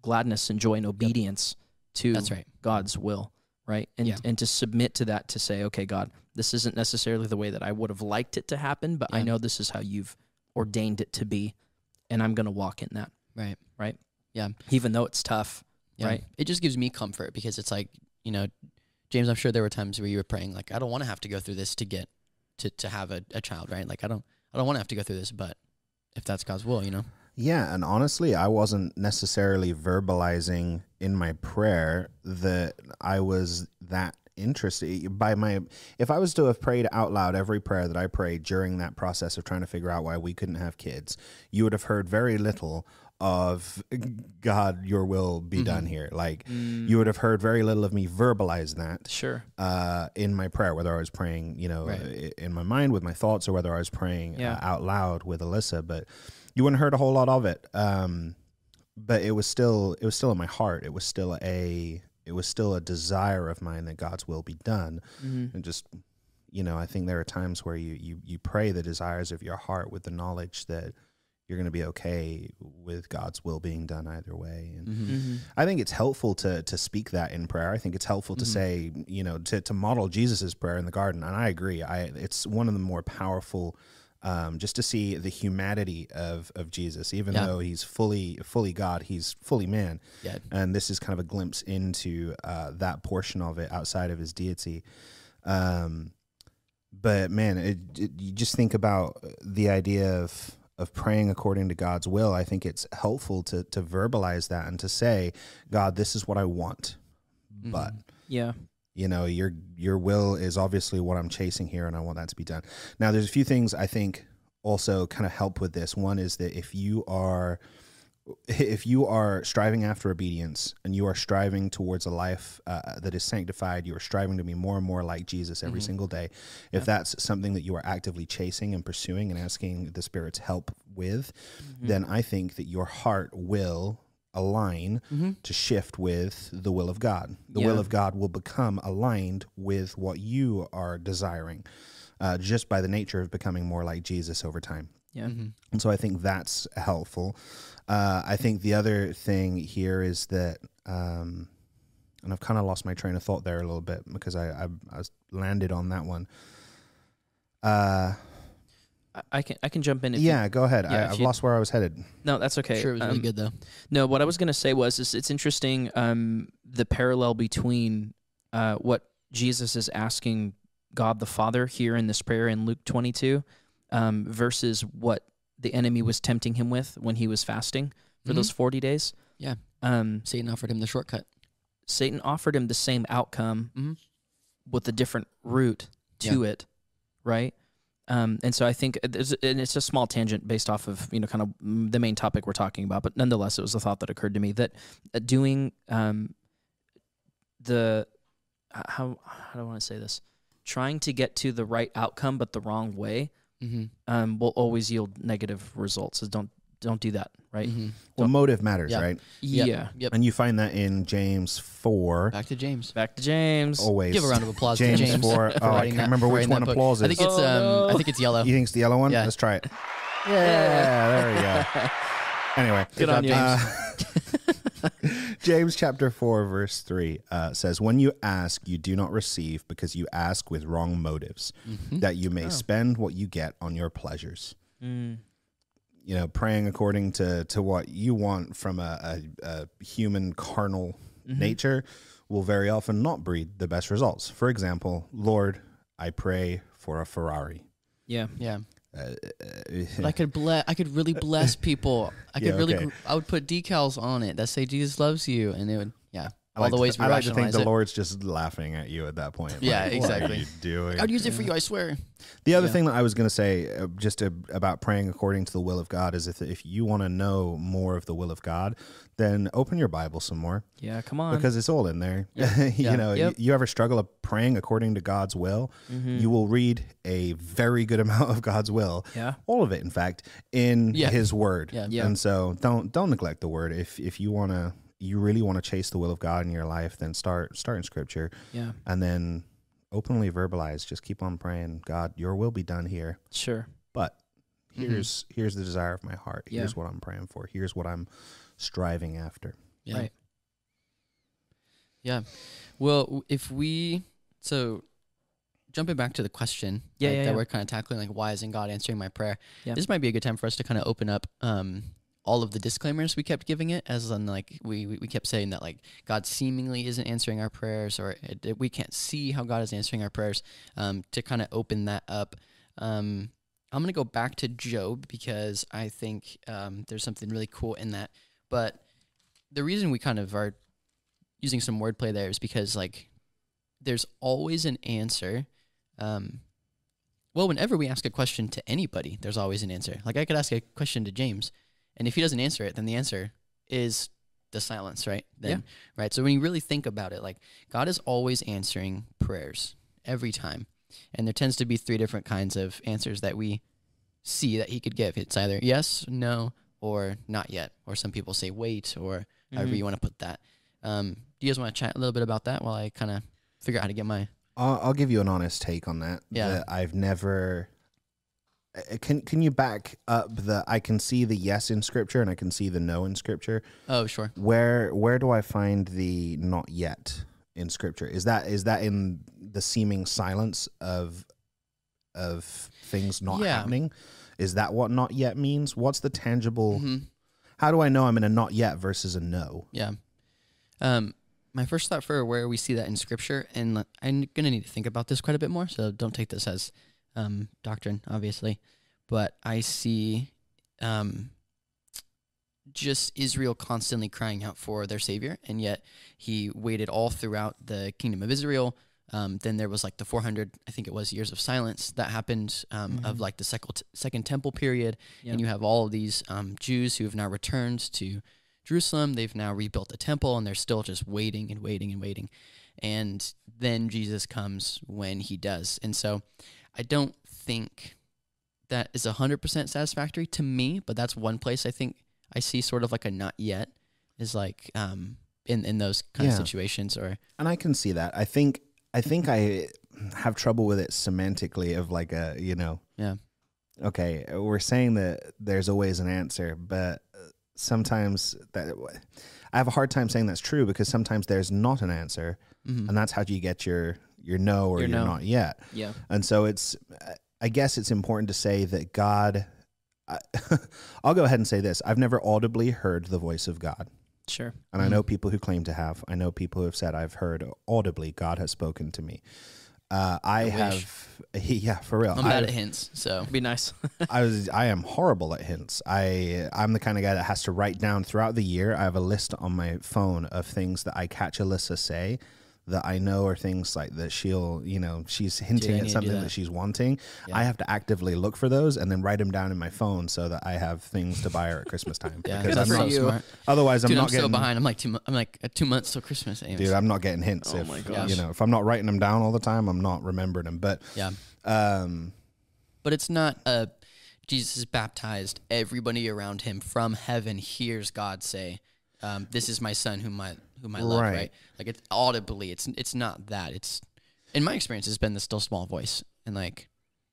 gladness and joy and obedience to That's right. God's will, right? And Yeah. and to submit to that to say, okay, God, this isn't necessarily the way that I would have liked it to happen, but I know this is how you've ordained it to be, and I'm going to walk in that, Right. Right. Yeah. even though it's tough. Yeah. Right. It just gives me comfort because it's like, you know, James, I'm sure there were times where you were praying like, I don't want to have to go through this to get to, to have a, a child, right? Like I don't I don't want to have to go through this, but if that's God's will, you know. Yeah, and honestly, I wasn't necessarily verbalizing in my prayer that I was that interested by my if I was to have prayed out loud every prayer that I prayed during that process of trying to figure out why we couldn't have kids, you would have heard very little of God, your will be Mhm. done here. Like Mm. you would have heard very little of me verbalize that Sure. uh, in my prayer, whether I was praying, you know, Right. in my mind with my thoughts, or whether I was praying Yeah. uh, out loud with Alyssa. But you wouldn't heard a whole lot of it. Um, but it was still, it was still in my heart. It was still a, it was still a desire of mine that God's will be done. Mm-hmm. And just, you know, I think there are times where you you you pray the desires of your heart with the knowledge that you're going to be okay with God's will being done either way. And Mm-hmm. Mm-hmm. I think it's helpful to to speak that in prayer. I think it's helpful to Mhm. say, you know, to, to model Jesus's prayer in the garden. And I agree. I it's one of the more powerful um, just to see the humanity of of Jesus, even Yeah. though he's fully fully God, he's fully man. Yeah. And this is kind of a glimpse into uh, that portion of it outside of his deity. Um, but man, it, it, you just think about the idea of of praying according to God's will. I think it's helpful to to verbalize that and to say, God, this is what I want, but Mhm. Yeah. you know your your will is obviously what i'm chasing here and i want that to be done now there's a few things i think also kind of help with this one is that if you are if you are striving after obedience and you are striving towards a life uh, that is sanctified you are striving to be more and more like jesus every Mhm. single day if Yeah. that's something that you are actively chasing and pursuing and asking the spirit's help with Mm-hmm. then i think that your heart will align Mm-hmm. to shift with the will of God. The will of God will become aligned with what you are desiring, uh, just by the nature of becoming more like Jesus over time. Yeah. Mm-hmm. And so I think that's helpful. Uh, I think the other thing here is that, um, and I've kind of lost my train of thought there a little bit because I, I, I landed on that one. Uh, I, I can I can jump in. If you- yeah, go ahead. yeah, I, I've you- lost where I was headed. no, that's okay. Sure, it was really Um, good though. No, what I was going to say was is it's interesting um, the parallel between uh, what Jesus is asking God the Father here in this prayer in Luke 22 um, versus what the enemy was tempting him with when he was fasting for Mhm. those 40 days. Yeah. Um, Satan offered him the shortcut. Satan offered him the same outcome Mhm. with a different route to it, right? Um, and so I think there's, and it's a small tangent based off of you know kind of the main topic we're talking about, but nonetheless, it was a thought that occurred to me that uh, doing um, the how how do I want to say this, trying to get to the right outcome but the wrong way Mm-hmm. um, will always yield negative results. So don't don't do that, right? Mhm. Well, motive matters, Yeah. right? Yep. Yeah. Yep. And you find that in James four. Back to James. Back to James. Always Give a round of applause James, to James. four. for Oh, I can't that- remember which one that book. applause I think it's Oh, um. no. I think it's yellow. You think it's the yellow one? Yeah. Let's try it. Yeah, there we go. Anyway, Good on job, you. Uh, James chapter 4, verse 3 uh, says, When you ask, you do not receive because you ask with wrong motives, Mhm. that you Oh. may spend what you get on your pleasures. Mm. You know, praying according to, to what you want from a, a, a human carnal Mhm. nature will very often not breed the best results. For example, Lord, I pray for a Ferrari. Yeah. Yeah. Uh, But I could bless. I could really bless people. I could Yeah, really. okay. gr- I would put decals on it that say Jesus loves you, and it would. Yeah. I all like the to- ways we I like to think the it. Lord's just laughing at you at that point. Yeah, Like, exactly. What are you doing? I'd use it for you. I swear. The other Yeah. thing that I was going to say, uh, just to, about praying according to the will of God, is if if you want to know more of the will of God, then open your Bible some more Yeah. Come on. because it's all in there. you Yeah. know, Yep. you, you ever struggle of praying according to God's will, Mhm. you will read a very good amount of God's will, yeah. all of it, in fact, in Yeah. His Word. Yeah. Yeah. And so don't don't neglect the Word. If if you want to, you really want to chase the will of God in your life, then start start in Scripture Yeah. and then openly verbalize. Just keep on praying. God, Your will be done here. Sure. But Mhm. here's here's the desire of my heart. Yeah. Here's what I'm praying for. Here's what I'm striving after. Yeah. Right. Yeah. Well, if we so jumping back to the question Yeah, like, yeah, that yeah. we're kind of tackling, like why isn't God answering my prayer? Yeah. This might be a good time for us to kind of open up um, all of the disclaimers we kept giving it, as in like we we kept saying that like God seemingly isn't answering our prayers, or it, it- we can't see how God is answering our prayers. Um, to kind of open that up. Um, I'm gonna go back to Job because I think um, there's something really cool in that. But the reason we kind of are using some wordplay there is because like there's always an answer. Um, well, whenever we ask a question to anybody, there's always an answer. Like I could ask a question to James, and if he doesn't answer it, then the answer is the silence, right? Then, right. So when you really think about it, like God is always answering prayers every time, and there tends to be three different kinds of answers that we see that He could give. It's either yes, no, or not yet, or some people say wait, or however Mhm. you want to put that. Um, do you guys want to chat a little bit about that while I kind of figure out how to get my I'll, I'll give you an honest take on that. Yeah. that I've never. Uh, Can can you back up the? I can see the yes in scripture and I can see the no in scripture. Oh, sure. Where where do I find the not yet in scripture? Is that is that in the seeming silence of of things not Yeah. happening? Is that what not yet means? What's the tangible? hmm How do I know I'm in a not yet versus a no? Yeah. Um, my first thought for where we see that in scripture, and I'm gonna need to think about this quite a bit more. So don't take this as um, doctrine, obviously, but I see um, just Israel constantly crying out for their savior, and yet he waited all throughout the kingdom of Israel. Um, then there was like the 400, I think it was years of silence that happened um, of Mhm. like the second second temple period, Yeah. and you have all of these um, Jews who have now returned to Jerusalem. They've now rebuilt the temple, and they're still just waiting and waiting and waiting. And then Jesus comes when he does. And so I don't think that is 100% satisfactory to me, but that's one place I think I see sort of like a not yet is like um, in, in those kind Yeah. of situations or And I can see that. I think I think I have trouble with it semantically of like a, you know, Yeah. Okay, we're saying that there's always an answer, but sometimes that I have a hard time saying that's true because sometimes there's not an answer, Mhm. and that's how you get your your no or Your your, no. not yet. Yeah. And so it's I guess it's important to say that God I, I'll go ahead and say this. I've never audibly heard the voice of God. Sure. And I know people who claim to have. I know people who have said, I've heard audibly, God has spoken to me. Uh, I, I have, yeah, for real. I'm bad I, at hints, so Be nice. I was, I am horrible at hints. I, I'm the kind of guy that has to write down throughout the year. I have a list on my phone of things that I catch Alyssa say that I know are things like that she'll, you know, she's hinting at need to do something that. that. she's wanting. Yeah. I have to actively look for those and then write them down in my phone so that I have things to buy her at Christmas time. yeah, because Good I'm for not, you. smart. otherwise I'm not I'm getting so behind. I'm like two. I'm like uh, two months till Christmas. Anyways. dude i'm not getting hints Oh if my you know if i'm not writing them down all the time i'm not remembering them but yeah. um but it's not a Jesus is baptized, everybody around him from heaven hears God say, um, "This is my son, whom I whom I love." Right. Right? Like it's audibly. It's it's not that. It's in my experience, it's been the still small voice, and like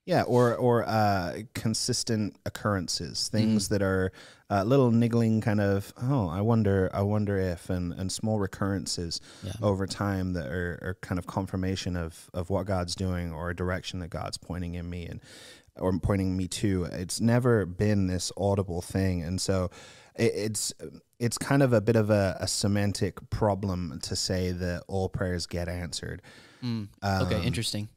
Yeah, or or uh, consistent occurrences, things Mm-hmm. that are uh, little niggling kind of. Oh, I wonder, I wonder if, and and small recurrences Yeah. over time that are, are kind of confirmation of of what God's doing or a direction that God's pointing in me and or pointing me to. It's never been this audible thing, and so it, it's it's kind of a bit of a, a semantic problem to say that all prayers get answered. mm, okay, Um, interesting.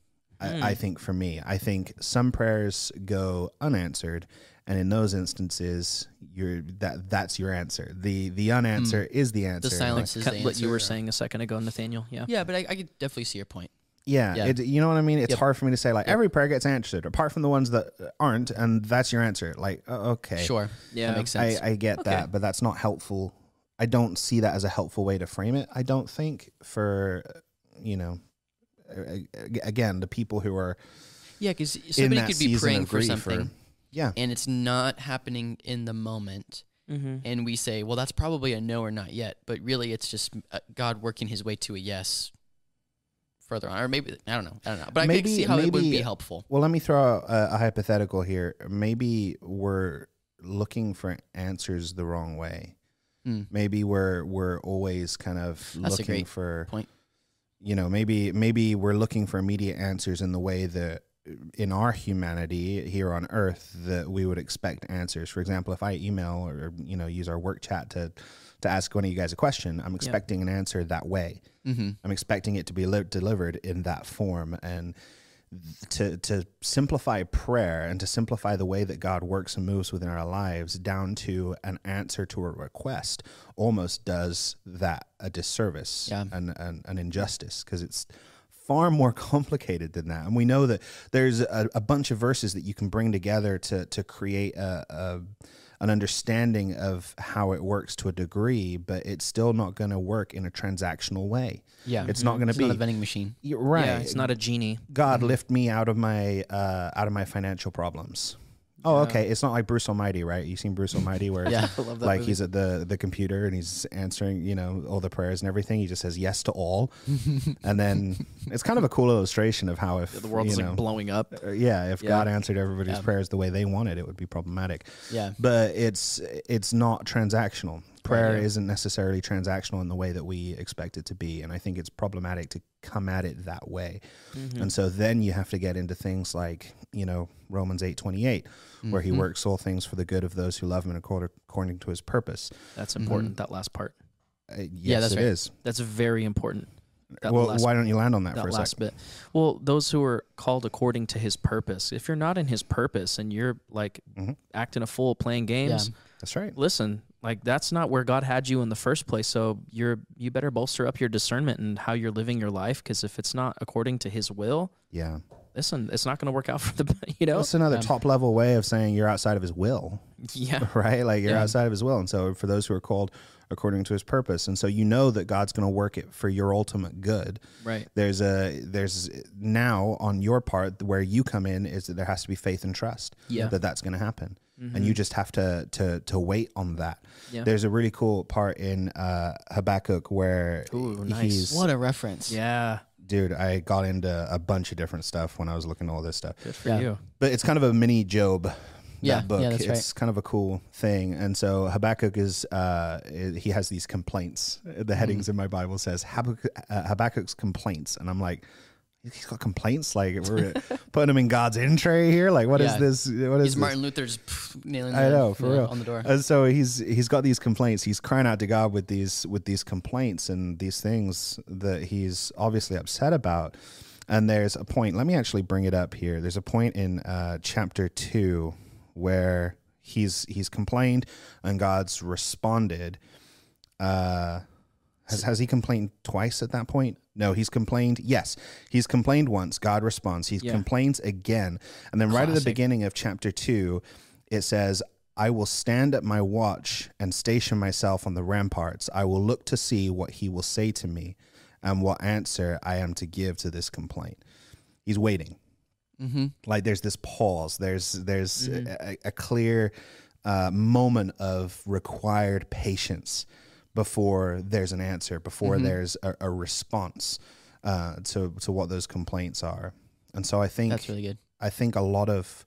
I, I think for me, I think some prayers go unanswered, and in those instances, you're that that's your answer. the The unanswer is the answer. The silence is the of what you were saying a second ago, Nathaniel. Yeah. Yeah, but I, I could definitely see your point. Yeah, Yeah. It, you know what I mean. It's Yep. hard for me to say like Yep. every prayer gets answered, apart from the ones that aren't, and that's your answer. Like, okay, Sure. Yeah. That makes sense. I, I get Okay. that, but that's not helpful. I don't see that as a helpful way to frame it. I don't think for you know, a- a- again, the people who are yeah, because in somebody that could be praying for something, or- yeah, and it's not happening in the moment. Mm-hmm. and we say, well, that's probably a no or not yet, but really it's just uh, God working His way to a yes further on, or maybe I don't know, I don't know, but I Maybe- can see how it would be helpful. Well, let me throw out a, a hypothetical here. Maybe we're looking for answers the wrong way. Mm. Maybe we're we're always kind of That's looking for point. you know maybe maybe we're looking for immediate answers in the way that in our humanity here on earth that we would expect answers for example if i email or you know use our work chat to to ask one of you guys a question i'm expecting an answer that way Mm-hmm. I'm expecting it to be li- delivered in that form and to to simplify prayer and to simplify the way that God works and moves within our lives down to an answer to a request almost does that a disservice Yeah. and an, an injustice because it's far more complicated than that and we know that there's a, a bunch of verses that you can bring together to to create a, a an understanding of how it works to a degree, but it's still not going to work in a transactional way. Yeah, It's not going to be not a vending machine. You're right. Yeah, it's not a genie. God lift me out of my uh, out of my financial problems. Oh, okay. It's not like Bruce Almighty, right? You seen Bruce Almighty where yeah, I love that like movie. he's at the the computer and he's answering, you know, all the prayers and everything. He just says yes to all. and then it's kind of a cool illustration of how if the world's know, like blowing up. Uh, yeah, if yeah. God answered everybody's yeah. prayers the way they wanted, it would be problematic. Yeah. But it's it's not transactional. Prayer right. isn't necessarily transactional in the way that we expect it to be, and I think it's problematic to come at it that way. Mm-hmm. And so then you have to get into things like, you know, Romans 8:28 mm-hmm. where he mm-hmm. works all things for the good of those who love him and according to his purpose. That's important, mm-hmm. that last part. Uh, yes, yeah, that's it right. is. That's very important. That well, why don't you land on that, that for a last second? bit? Well, those who are called according to His purpose. If you're not in His purpose and you're like mm-hmm. acting a fool, playing games, yeah. that's right. Listen, like that's not where God had you in the first place. So you're you better bolster up your discernment and how you're living your life, because if it's not according to His will, yeah, listen, it's not going to work out for the you know. that's another Um, top level way of saying you're outside of His will. Yeah, right? Like you're Yeah. outside of his will. And so for those who are called according to his purpose. And so you know that God's going to work it for your ultimate good. right. There's a there's now on your part where you come in is that there has to be faith and trust Yeah. that that's going to happen. Mhm. And you just have to to to wait on that. Yeah. There's a really cool part in uh Habakkuk where Ooh, nice. he's What a reference. yeah, dude, I got into a bunch of different stuff when I was looking at all this stuff. good for Yeah. you. But it's kind of a mini Job. Yeah, that book. yeah, that's it's kind of a cool thing. And so Habakkuk is, uh, he has these complaints. The headings in my Bible says Habakkuk, uh, Habakkuk's complaints, and I'm like, he's got complaints. Like we're putting him in God's in tray here. Like what is Yeah. this? What is He's this? Martin Luther just pff, nailing. I know, for real. on the door. And so he's he's got these complaints. He's crying out to God with these with these complaints and these things that he's obviously upset about. And there's a point. Let me actually bring it up here. There's a point in uh, chapter two where he's he's complained and God's responded. Uh, has has he complained twice at that point? No, he's complained. Yes, he's complained once. God responds. He Yeah. complains again, and then right at the beginning of chapter two, it says, "I will stand at my watch and station myself on the ramparts. I will look to see what he will say to me, and what answer I am to give to this complaint." He's waiting. Mm-hmm. like there's this pause there's there's Mhm. a, a clear uh, moment of required patience before there's an answer before Mhm. there's a, a response uh, to to what those complaints are and so i think That's really good. i think a lot of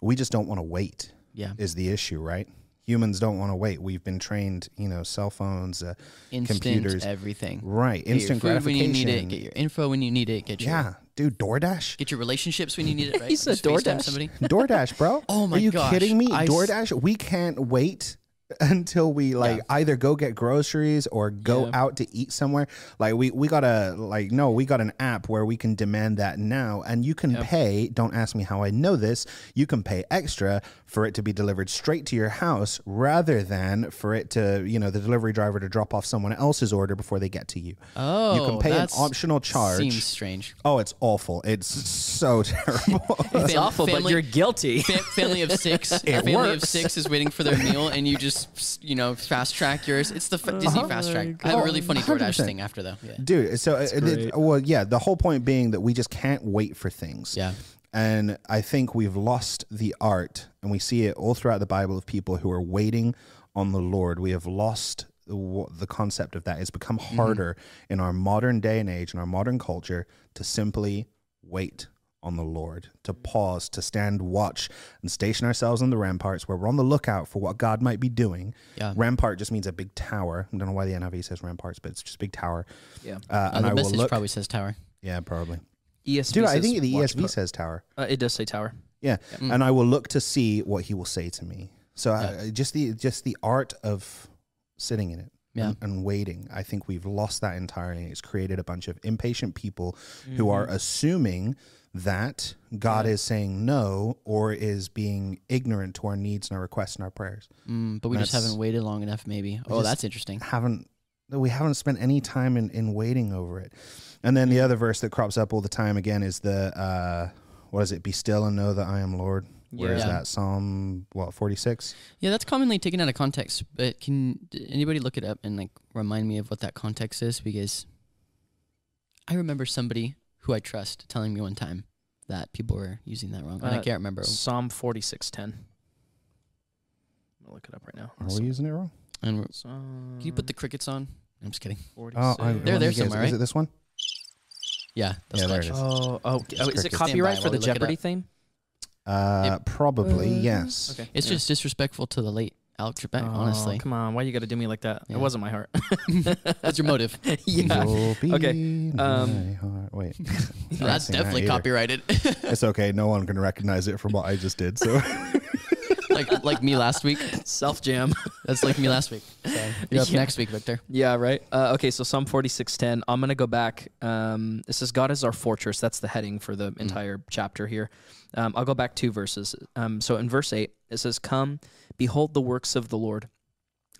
we just don't want to wait Yeah. is the issue right humans don't want to wait we've been trained you know cell phones uh, Instant computers. everything. right Get instant your food when you need it. Get your info when you need it. Get your yeah dude doordash get your relationships when you need it. Right? He said DoorDash. Somebody. DoorDash, bro. Oh my Are you gosh. kidding me? I DoorDash, we can't wait until we like Yeah. either go get groceries or go Yeah. out to eat somewhere. Like we we got to like no, we got an app where we can demand that now and you can Yep. pay, don't ask me how I know this, you can pay extra for it to be delivered straight to your house rather than for it to, you know, the delivery driver to drop off someone else's order before they get to you. Oh, you can pay an optional charge. Seems strange. oh, it's awful. It's so terrible. It's Fam- awful, but family- you're guilty. Fa- family of six. a family of six is waiting for their meal, and you just you know fast track yours. It's the f- Disney Uh-huh. fast track. Oh I have a really funny DoorDash 100%. thing after though. Yeah. dude so it, it- well yeah the whole point being that we just can't wait for things Yeah. And i think we've lost the art and we see it all throughout the bible of people who are waiting on the lord we have lost the, the concept of that it's become harder in our modern day and age in our modern culture to simply wait on the Lord, to pause, to stand watch and station ourselves on the ramparts where we're on the lookout for what God might be doing. Yeah. Rampart just means a big tower. I don't know why the NIV says ramparts, but it's just big tower. Yeah. Uh, and the I will message look. probably says tower. yeah, probably. ESV Dude, I says think the watch ESV po- says tower. uh, it does say tower. Yeah, Mm. and I will look to see what He will say to me. So I, just the just the art of sitting in it Yeah. and, and waiting. I think we've lost that entirely. It's created a bunch of impatient people who are assuming that God Yeah. is saying no or is being ignorant to our needs and our requests and our prayers. Mm, but we just haven't waited long enough. Maybe. Oh, that's interesting. Haven't we haven't spent any time in, in waiting over it. And then the other verse that crops up all the time again is the uh what is it? Be still and know that I am Lord. Where is Yeah. that? Psalm what forty six? Yeah, that's commonly taken out of context. But can anybody look it up and like remind me of what that context is? Because I remember somebody who I trust telling me one time that people were using that wrong, and I Uh, can't remember. Psalm 46:10. I'm gonna look it up right now. Are we using it wrong? And can you put the crickets on? I'm just kidding. 46. Oh, I, They're there me guess. somewhere, Is right? it this one? Yeah, that's Yeah, there it is. Oh, oh, oh, is it crickets. Stand by copyright for the we look it Jeopardy theme? Uh, probably Uh, yes. Okay. It's yeah. just disrespectful to the late Alex Trebek, Oh, honestly. Come on, why you got to do me like that? Yeah. It wasn't my heart. That's your motive. yeah. You'll be Okay, my um, heart. Wait, No, that's can't that definitely copyrighted. It's okay. No one can recognize it from what I just did. So like like me last week. Self jam. That's like me last week. So you're up Yeah. next week, Victor. Yeah, right. Uh, okay, so Psalm 46:10. I'm going to go back. Um, it says, God is our fortress. That's the heading for the entire chapter here. Um, I'll go back two verses. Um, so in verse 8, it says, Come, behold the works of the Lord,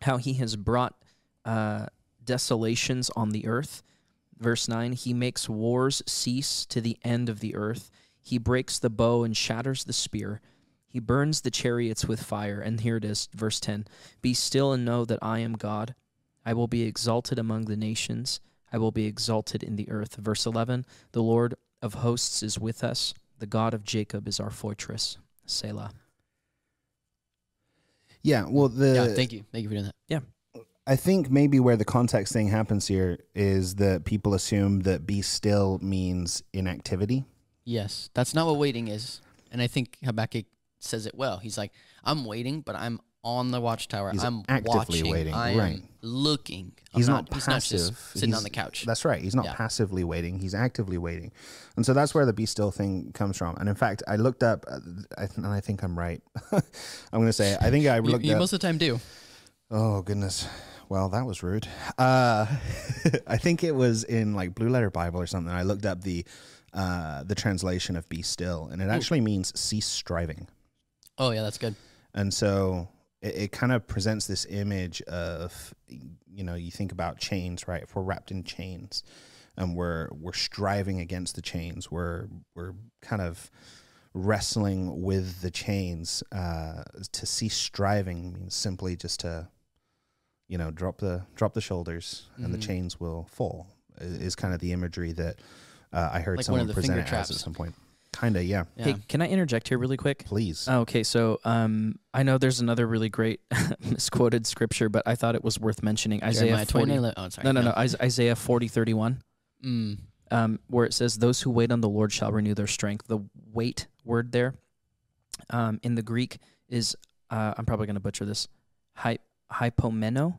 how he has brought uh, desolations on the earth. Verse 9, he makes wars cease to the end of the earth. He breaks the bow and shatters the spear. He burns the chariots with fire. And here it is, verse 10 Be still and know that I am God. I will be exalted among the nations. I will be exalted in the earth. Verse 11 The Lord of hosts is with us. The God of Jacob is our fortress. Selah. yeah, well, the yeah, thank you. Thank you for doing that. Yeah. I think maybe where the context thing happens here is that people assume that be still means inactivity. Yes, that's not what waiting is. And I think Habakkuk says it well. He's like, I'm waiting, but I'm on the watchtower. He's I'm actively watching. waiting, I am right. looking. I'm He's not, He's passive. not just sitting He's- on the couch. That's right. He's not Yeah. passively waiting. He's actively waiting, and so that's where the be still thing comes from. And in fact, I looked up, uh, and I think I'm right. I'm going to say I think I looked you up. most of the time do. Oh goodness. Well, that was rude. Uh, I think it was in like Blue Letter Bible or something. I looked up the uh, the translation of "be still," and it actually means cease striving. Oh yeah, that's good. And so it, it kind of presents this image of, you know, you think about chains, right? If we're wrapped in chains, and we're we're striving against the chains, we're we're kind of wrestling with the chains. Uh, to cease striving means simply just to, you know, drop the drop the shoulders, and the Mhm. chains will fall. Is kind of the imagery that uh, I heard Like someone present it at some point. Kinda, yeah. Yeah. Hey, can I interject here really quick? Please. Okay, so um, I know there's another really great misquoted scripture, but I thought it was worth mentioning. Isaiah Jeremiah 40. 29, oh, sorry. No, no, no. Is- Isaiah 40, 31, Mm. um, where it says, Those who wait on the Lord shall renew their strength. The wait word there um, in the Greek is, uh, I'm probably going to butcher this, hy- hypomeno.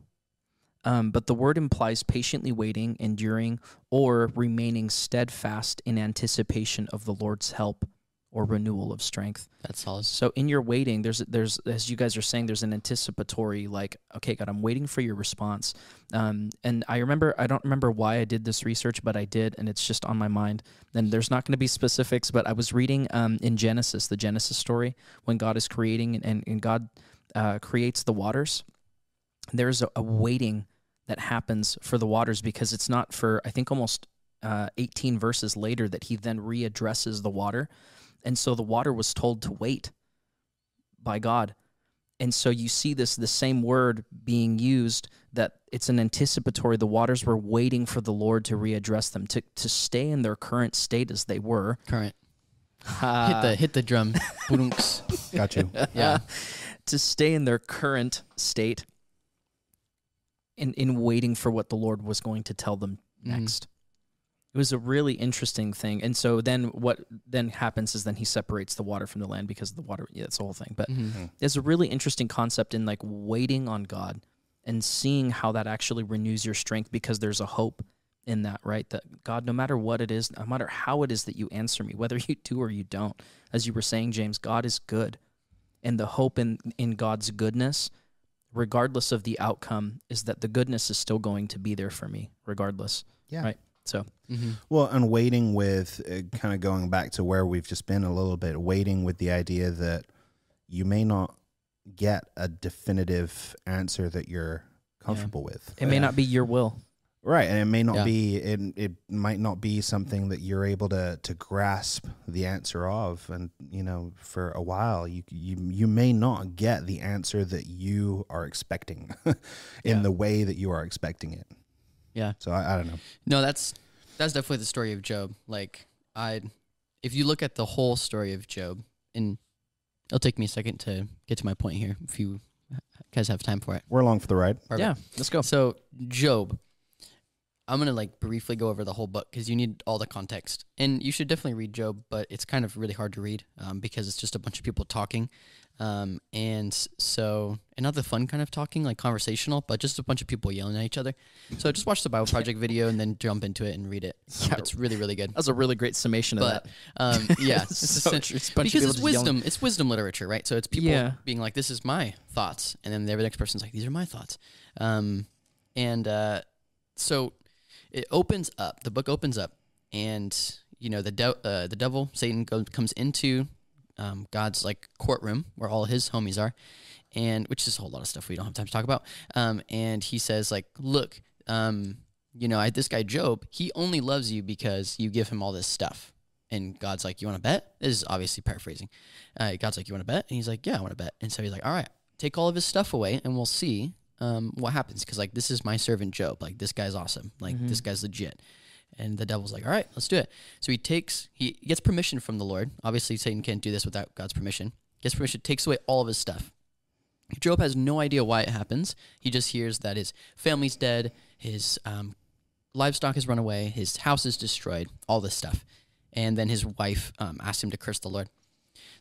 Um, but the word implies patiently waiting, enduring, or remaining steadfast in anticipation of the Lord's help or renewal of strength. That's solid. So in your waiting, there's there's as you guys are saying, there's an anticipatory like, okay, God, I'm waiting for your response. Um, and I remember I don't remember why I did this research, but I did, and it's just on my mind. And there's not going to be specifics, but I was reading um, in Genesis, the Genesis story, when God is creating and, and God uh, creates the waters. There's a, a waiting that happens for the waters because it's not for I think almost uh, 18 verses later that he then readdresses the water. And so the water was told to wait by God. And so you see this the same word being used that it's an anticipatory the waters were waiting for the Lord to readdress them to to stay in their current state as they were. Current. hit Uh, the hit the drum. Got you. yeah. to stay in their current state in in waiting for what the Lord was going to tell them Mhm. next. It was a really interesting thing. And so then what then happens is then he separates the water from the land because the water yeah, it's the whole thing. But Mhm. there's a really interesting concept in like waiting on God and seeing how that actually renews your strength because there's a hope in that, right? That God, no matter what it is, no matter how it is that you answer me, whether you do or you don't, as you were saying, James, God is good. And the hope in, in God's goodness, regardless of the outcome, is that the goodness is still going to be there for me, regardless. Yeah. Right. So Mhm. Well, and waiting with uh, kind of going back to where we've just been a little bit, waiting with the idea that you may not get a definitive answer that you're comfortable with. it may Yeah. not be your will. Right, and it may not Yeah. be it it might not be something that you're able to to grasp the answer of and you know for a while you you you may not get the answer that you are expecting in Yeah. the way that you are expecting it. Yeah. So I, I don't know. No, that's that's definitely the story of Job. Like I, if you look at the whole story of Job, and it'll take me a second to get to my point here. If you guys have time for it. We're along for the ride. Perfect. Yeah, let's go. So Job, I'm gonna like briefly go over the whole book because you need all the context, and you should definitely read Job, but it's kind of really hard to read um, because it's just a bunch of people talking, um, and so and not the fun kind of talking like conversational, but just a bunch of people yelling at each other. So just watch the Bible Project video and then jump into it and read it. Um, Yeah. it's really really good. That was a really great summation of But that. um, yeah, it's So essen- It's a bunch of because it's just yelling. wisdom. It's wisdom literature, right? So it's people Yeah. being like, "This is my thoughts," and then the next person's like, "These are my thoughts," um, and uh, so it opens up. The book opens up, and you know the de- uh, the devil Satan goes comes into um, God's like courtroom where all his homies are, and which is a whole lot of stuff we don't have time to talk about. Um, and he says like, "Look, um, you know, I, this guy Job, he only loves you because you give him all this stuff." And God's like, "You want to bet?" This is obviously paraphrasing. Uh, God's like, "You want to bet?" And he's like, "Yeah, I want to bet." And so he's like, "All right, take all of his stuff away, and we'll see um, what happens." Because like, this is my servant Job. Like, this guy's awesome. Like, Mhm. this guy's legit. And the devil's like, "All right, let's do it." So he takes, he gets permission from the Lord. Obviously, Satan can't do this without God's permission. Gets permission, takes away all of his stuff. Job has no idea why it happens. He just hears that his family's dead, his um, livestock has run away, his house is destroyed, all this stuff. And then his wife um, asks him to curse the Lord.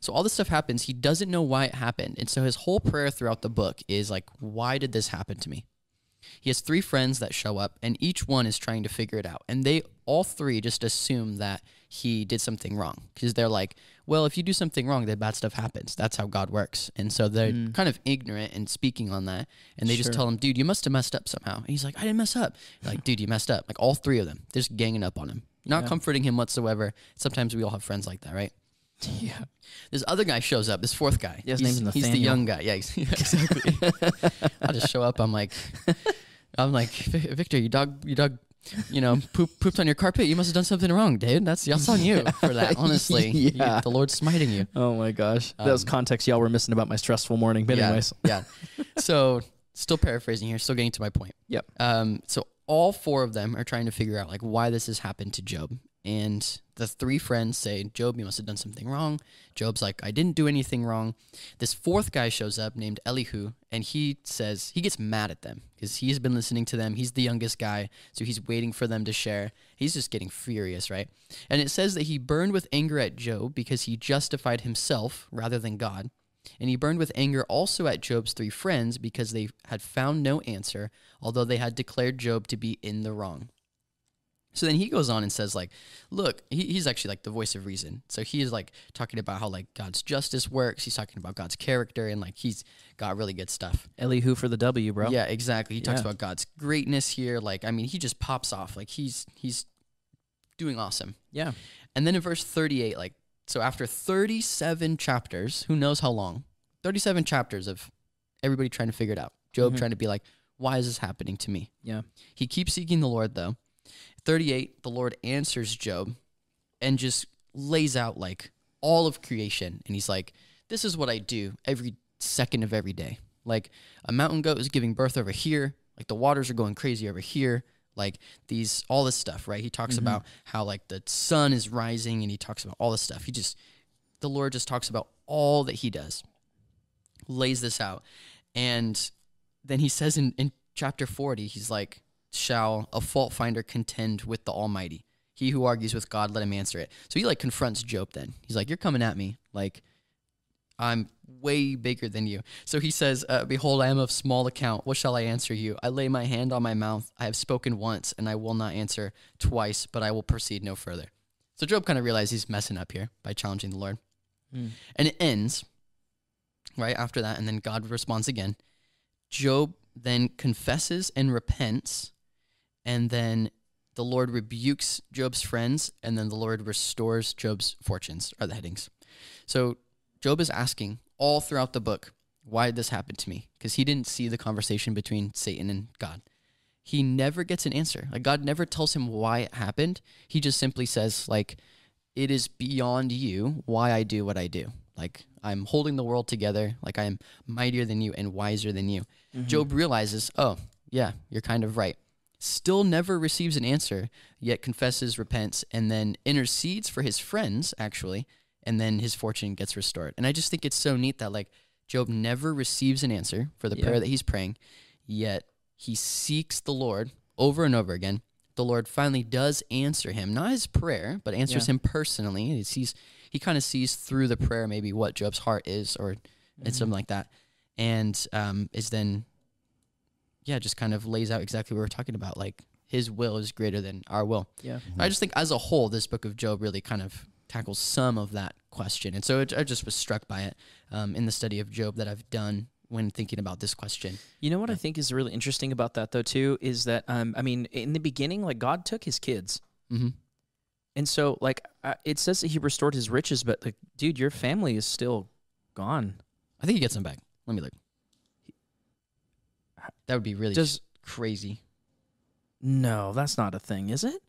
So all this stuff happens. He doesn't know why it happened. And so his whole prayer throughout the book is like, why did this happen to me? He has three friends that show up, and each one is trying to figure it out. And they all three just assume that he did something wrong because they're like, well, if you do something wrong, then bad stuff happens. That's how God works. And so they're Mm. kind of ignorant and speaking on that. And they just tell him, dude, you must have messed up somehow. And he's like, I didn't mess up. Like, dude, you messed up. Like all three of them, they're just ganging up on him, not Yeah. comforting him whatsoever. Sometimes we all have friends like that, right? Yeah. This other guy shows up. This fourth guy. Yeah, his he's, name's he's the young guy. Yeah, exactly. I just show up. I'm like, I'm like, Victor, you dog, you dog, you know, poop, pooped on your carpet. You must have done something wrong, dude. That's that's on you for that. Honestly, You- Yeah. the Lord's smiting you. Oh my gosh, that was Um, context y'all were missing about my stressful morning. But yeah, anyways, yeah. So, still paraphrasing here, still getting to my point. Yep. Um, so all four of them are trying to figure out like why this has happened to Job, and the three friends say, Job, you must have done something wrong. Job's like, I didn't do anything wrong. This fourth guy shows up named Elihu, and he says, he gets mad at them because he's been listening to them. He's the youngest guy, so he's waiting for them to share. He's just getting furious, right? And it says that he burned with anger at Job because he justified himself rather than God. And he burned with anger also at Job's three friends because they had found no answer, although they had declared Job to be in the wrong. So then he goes on and says, like, look, he, he's actually like the voice of reason. So he is like talking about how like God's justice works. He's talking about God's character and like he's got really good stuff. Elihu for the W, bro. Yeah, exactly. He talks Yeah. about God's greatness here. Like, I mean, he just pops off. Like he's he's doing awesome. Yeah. And then in verse 38, like, so after 37 chapters, who knows how long? 37 chapters of everybody trying to figure it out. Job Mhm. trying to be like, why is this happening to me? Yeah. He keeps seeking the Lord, though. 38, the Lord answers Job and just lays out like all of creation. And he's like, this is what I do every second of every day. Like a mountain goat is giving birth over here. Like the waters are going crazy over here. Like these, all this stuff, right? He talks Mhm. about how like the sun is rising and he talks about all this stuff. He just, the Lord just talks about all that he does, lays this out. And then he says in, in chapter 40, he's like, Shall a fault finder contend with the Almighty? He who argues with God, let him answer it. So he like confronts Job then. He's like, You're coming at me. Like, I'm way bigger than you. So he says, uh, Behold, I am of small account. What shall I answer you? I lay my hand on my mouth. I have spoken once, and I will not answer twice, but I will proceed no further. So Job kind of realizes he's messing up here by challenging the Lord. Mm. And it ends right after that, and then God responds again. Job then confesses and repents, and then the Lord rebukes Job's friends, and then the Lord restores Job's fortunes, are the headings. So Job is asking all throughout the book, why did this happen to me? Because he didn't see the conversation between Satan and God. He never gets an answer. Like God never tells him why it happened. He just simply says, like, it is beyond you why I do what I do. Like I'm holding the world together, like I am mightier than you and wiser than you. Mm-hmm. Job realizes, oh, yeah, you're kind of right. Still never receives an answer, yet confesses, repents, and then intercedes for his friends, actually, and then his fortune gets restored. And I just think it's so neat that, like, Job never receives an answer for the Yeah. prayer that he's praying, yet he seeks the Lord over and over again. The Lord finally does answer him, not his prayer, but answers Yeah. him personally. He sees, he kind of sees through the prayer maybe what Job's heart is, or Mm-hmm. and something like that, and um, is then, yeah, just kind of lays out exactly what we're talking about. Like His will is greater than our will. Yeah. I just think as a whole, this book of Job really kind of tackles some of that question, and so it, I just was struck by it um, in the study of Job that I've done when thinking about this question. You know what I think is really interesting about that though too is that um, I mean in the beginning like God took his kids Mm-hmm. and so like uh, it says that he restored his riches but like dude your family is still gone. I think he gets them back. Let me look. That would be really Does just crazy. no, that's not a thing, is it?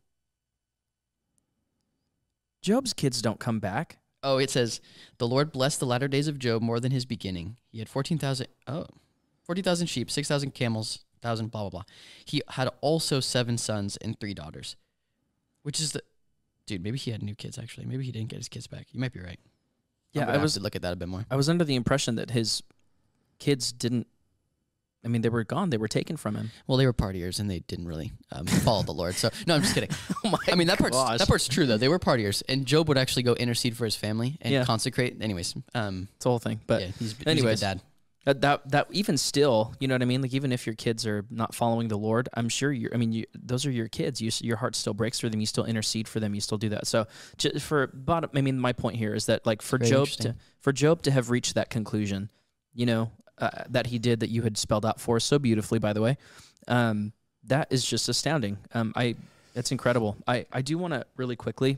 Job's kids don't come back. Oh, it says, The Lord blessed the latter days of Job more than his beginning. He had 14,000, oh, 40,000 sheep, 6,000 camels, 1,000, blah, blah, blah. He had also seven sons and three daughters, which is the, dude, maybe he had new kids, actually. Maybe he didn't get his kids back. You might be right. Yeah, have was to look at that a bit more. I was under the impression that his kids didn't I mean they were gone, they were taken from him. Well, they were partiers and they didn't really um, follow the Lord. So, no, I'm just kidding. Oh my I mean, that part's, gosh. that part's true, though. They were partiers, and Job would actually go intercede for his family and Yeah. consecrate. Anyways, um, It's the whole thing. But yeah, he's, he's anyways. good dad. that, that that even still, you know what I mean? Like even if your kids are not following the Lord, I'm sure you're. I mean, you, those are your kids. You, your heart still breaks for them. You still intercede for them. You still do that. So, for bottom, I mean, my point here is that like for Very Job to for Job to have reached that conclusion, you know, uh, that he did that you had spelled out for us so beautifully, by the way, um, that is just astounding. Um, I that's incredible. I I do want to really quickly,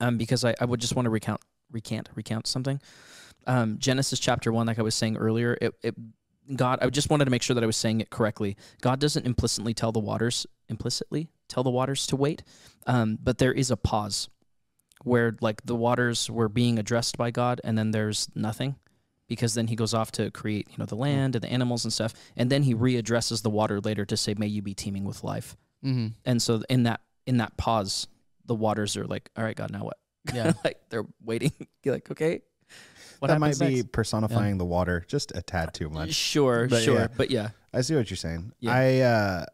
um, because I I would just want to recount recant recount something. Um, Genesis chapter one, like I was saying earlier, it, it God, I just wanted to make sure that I was saying it correctly. God doesn't implicitly tell the waters, implicitly tell the waters to wait, um, but there is a pause where like the waters were being addressed by God, and then there's nothing, because then He goes off to create, you know, the land and the animals and stuff, and then He readdresses the water later to say, "May you be teeming with life." Mm-hmm. And so in that in that pause, the waters are like, all right, God, now what? Yeah. like they're waiting. You're like, okay, what that might be next? personifying the water just a tad too much. Sure, But sure, yeah. but yeah, I see what you're saying. Yeah. I uh,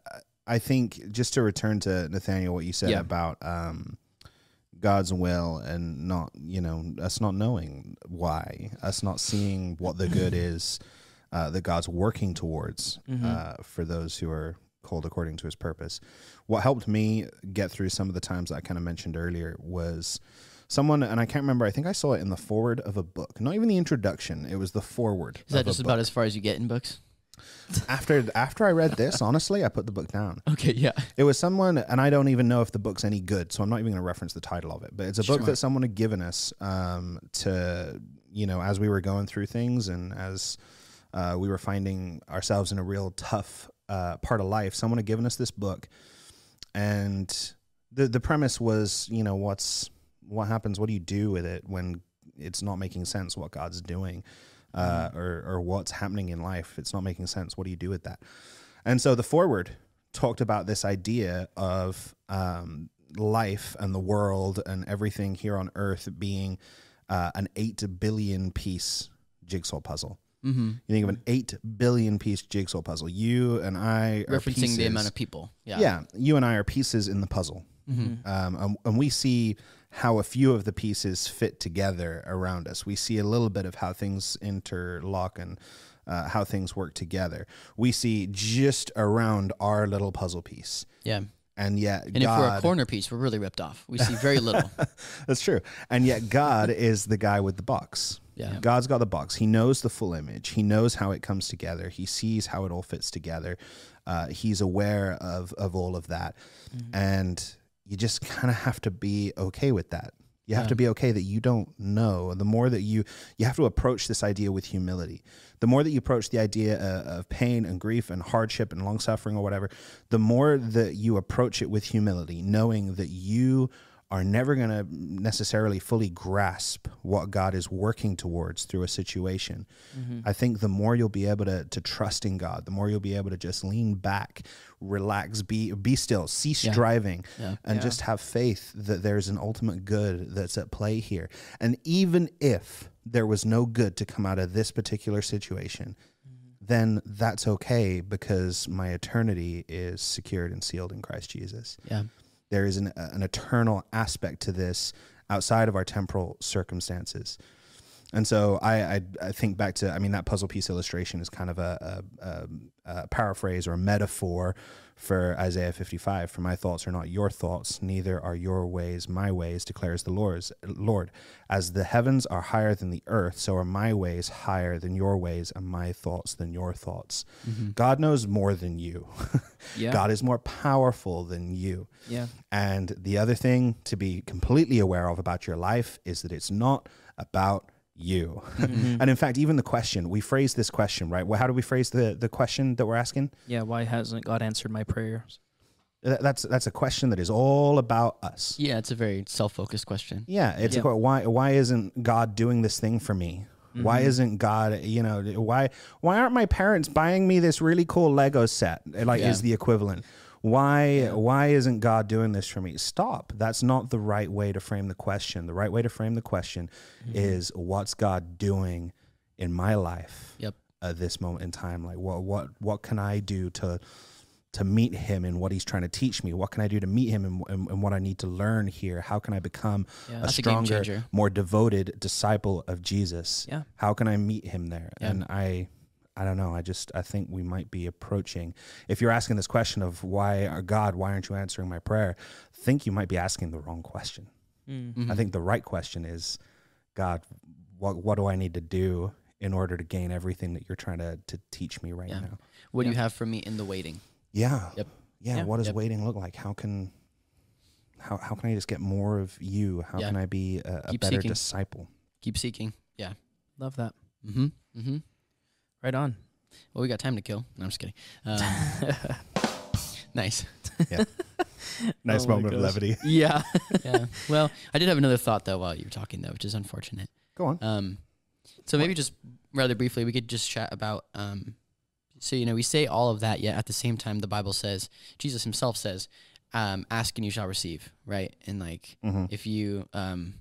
I think just to return to Nathaniel, what you said Yeah. about um, God's will and not, you know, us not knowing why, us not seeing what the good is uh, that God's working towards Mhm. uh, for those who are called according to His purpose. What helped me get through some of the times that I kind of mentioned earlier was someone, and I can't remember. I think I saw it in the foreword of a book, not even the introduction. It was the foreword. Is that just about as far as you get in books? After after I read this, honestly, I put the book down. Okay, yeah. It was someone, and I don't even know if the book's any good, so I'm not even going to reference the title of it. But it's a book Smart. that someone had given us um, to, you know, as we were going through things and as uh, we were finding ourselves in a real tough uh, part of life. Someone had given us this book, and the the premise was, you know, what's what happens? What do you do with it when it's not making sense? What God's doing, uh, or or what's happening in life? It's not making sense. What do you do with that? And so the foreword talked about this idea of um, life and the world and everything here on Earth being uh, an eight billion piece jigsaw puzzle. Mm-hmm. You think of an eight billion piece jigsaw puzzle. You and I are Referencing pieces. the amount of people. Yeah. yeah, you and I are pieces in the puzzle, Mm-hmm. um, and, and we see how a few of the pieces fit together around us. We see a little bit of how things interlock and uh, how things work together. We see just around our little puzzle piece, Yeah. and yet And God. if we're a corner piece, we're really ripped off. We see very little. That's true. And yet God is the guy with the box. Yeah. God's got the box. He knows the full image. He knows how it comes together. He sees how it all fits together. Uh, he's aware of of all of that. And you just kind of have to be okay with that. You have Yeah. to be okay that you don't know. The more that you you have to approach this idea with humility. The more that you approach the idea of, of pain and grief and hardship and long suffering or whatever, the more that you approach it with humility, knowing that you are never going to necessarily fully grasp what God is working towards through a situation. Mm-hmm. I think the more you'll be able to to trust in God, the more you'll be able to just lean back, relax, be be still, cease Yeah. striving, Yeah. and Yeah. just have faith that there's an ultimate good that's at play here. And even if there was no good to come out of this particular situation, mm-hmm. then that's okay because my eternity is secured and sealed in Christ Jesus Yeah. There is an, an eternal aspect to this outside of our temporal circumstances. And so I, I, I think back to, I mean, that puzzle piece illustration is kind of a, a, a, a paraphrase or a metaphor for Isaiah 55. For my thoughts are not your thoughts, neither are your ways my ways, declares the Lord's, Lord. As the heavens are higher than the earth, so are my ways higher than your ways, and my thoughts than your thoughts. Mm-hmm. God knows more than you. Yeah. God is more powerful than you. Yeah. And the other thing to be completely aware of about your life is that it's not about you. Mm-hmm. and in fact, even the question, we phrase this question, right? Well, how do we phrase the, the question that we're asking? Yeah. Why hasn't God answered my prayers? That's that's a question that is all about us. Yeah, it's a very self-focused question. Yeah, it's Yeah. a, why why isn't God doing this thing for me? Why mm-hmm. isn't God, you know, why why aren't my parents buying me this really cool Lego set? Like Yeah. is the equivalent. Why why isn't God doing this for me? Stop. That's not the right way to frame the question. The right way to frame the question mm-hmm. is what's God doing in my life Yep. at this moment in time? Like what what what can I do to to meet him and what he's trying to teach me? What can I do to meet him and, and, and what I need to learn here? How can I become Yeah. a That's a stronger, more devoted disciple of Jesus? Yeah. How can I meet him there? Yeah. And I, I don't know. I just I think we might be approaching. If you're asking this question of why, uh, God, why aren't you answering my prayer? I think you might be asking the wrong question. Mm. Mhm. I think the right question is, God, what what do I need to do in order to gain everything that you're trying to to teach me right Yeah. now? What do you have for me in the waiting? Yeah. Yep. Yeah. Yeah. What does Yep. waiting look like? How can how how can I just get more of you? How Yeah. can I be a, a better seeking. disciple? Keep seeking. Yeah. Love that. Mm-hmm. Mm-hmm. Right on. Well, we got time to kill. No, I'm just kidding. Um, nice. Nice Oh my moment of gosh. levity. yeah. Yeah. well, I did have another thought though while you were talking though, which is unfortunate. Go on. Um, so maybe just rather briefly, we could just chat about. Um, so you know, we say all of that, yet at the same time, the Bible says, Jesus Himself says, um, ask and you shall receive, right? And like Mhm. if you um,